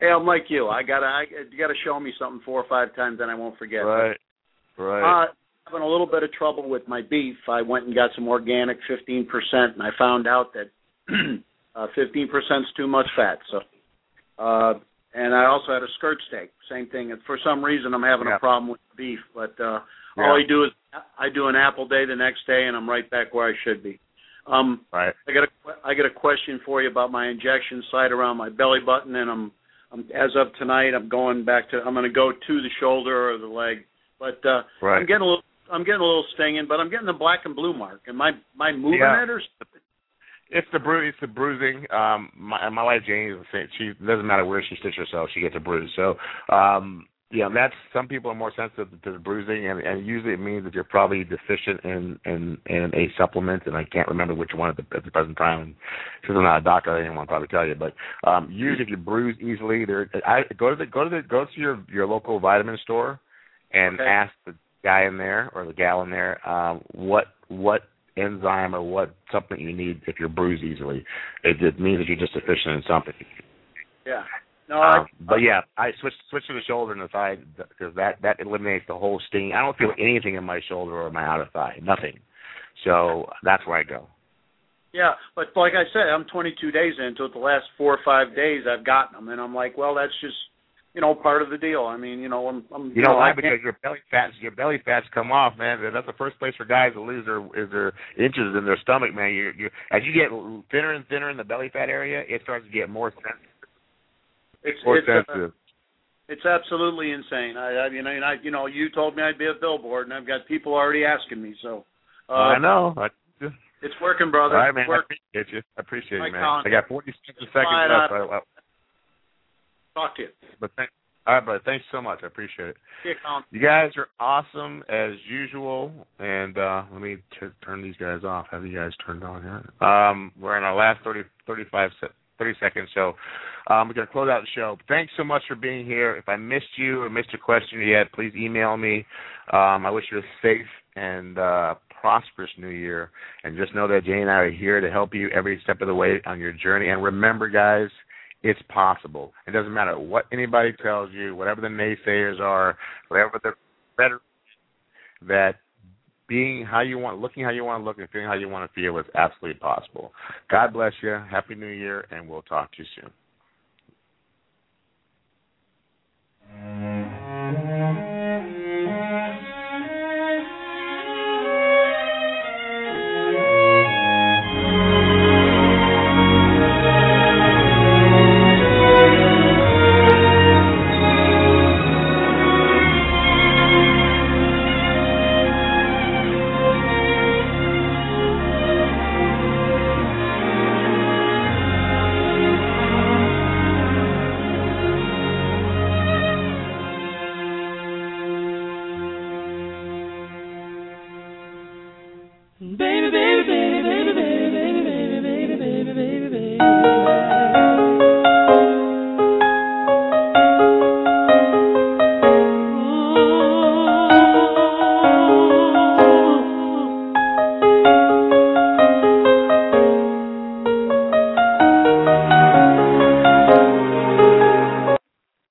hey, I'm like you. I gotta I, you gotta show me something four or five times, then I won't forget. Right, right. Uh, having a little bit of trouble with my beef. I went and got some organic 15%, and I found out that uh, 15% is too much fat. So, uh, and I also had a skirt steak. Same thing. And for some reason, I'm having yeah. a problem with beef. But uh, yeah. all I do is I do an apple day the next day, and I'm right back where I should be. Um, right. I got a I got a question for you about my injection site around my belly button, and I'm, I'm as of tonight, I'm going back to I'm going to go to the shoulder or the leg, but uh, right. I'm getting a little I'm getting a little stinging, but I'm getting the black and blue mark. Am I I moving yeah. it or? It's the bru- It's the bruising. Um, my my wife Jayne is the same. She doesn't matter where she stitches herself, she gets a bruise. So, um, yeah, that's some people are more sensitive to the bruising, and, and usually it means that you're probably deficient in in in a supplement, and I can't remember which one at the, at the present time. Since I'm not a doctor, I didn't want to probably tell you, but um, usually if you bruise easily, there I go to the go to the go to your your local vitamin store and okay. ask the guy in there or the gal in there um, what what enzyme or what something you need if you're bruised easily. It, it means that you're just deficient in something. Yeah. No, Um, I, but yeah, I switched switched to the shoulder and the thigh because that that eliminates the whole sting. I don't feel anything in my shoulder or my outer thigh, nothing. So that's where I go. Yeah, but like I said, I'm 22 days into it. The last four or five days, I've gotten them, and I'm like, well, that's just you know part of the deal. I mean, you know, I'm, I'm You know why? I can't- Because your belly fats your belly fats come off, man. That's the first place for guys to lose their is their inches in their stomach, man. You you as you get thinner and thinner in the belly fat area, it starts to get more sensitive. it's More it's, uh, it's absolutely insane. I, I you know, I, you know, you told me I'd be a billboard, and I've got people already asking me. So uh, I know. I, it's working, brother. all right, man. It's I working. appreciate you. I appreciate you, man. I got 40 seconds left. uh, I- I- Talk to you. but thank, all right, brother. Thanks so much. I appreciate it. See you, Colin. You guys are awesome as usual, and uh let me t- turn these guys off. Have you guys turned on yet? Um, we're in our last 30, 35 se- 30 seconds, so um, we're going to close out the show. Thanks so much for being here. If I missed you or missed a question yet, please email me. Um, I wish you a safe and uh, prosperous new year, and just know that Jay and I are here to help you every step of the way on your journey. And remember, guys, it's possible. It doesn't matter what anybody tells you, whatever the naysayers are, whatever the better that being how you want, looking how you want to look, and feeling how you want to feel is absolutely possible. God bless you. Happy New Year, and we'll talk to you soon.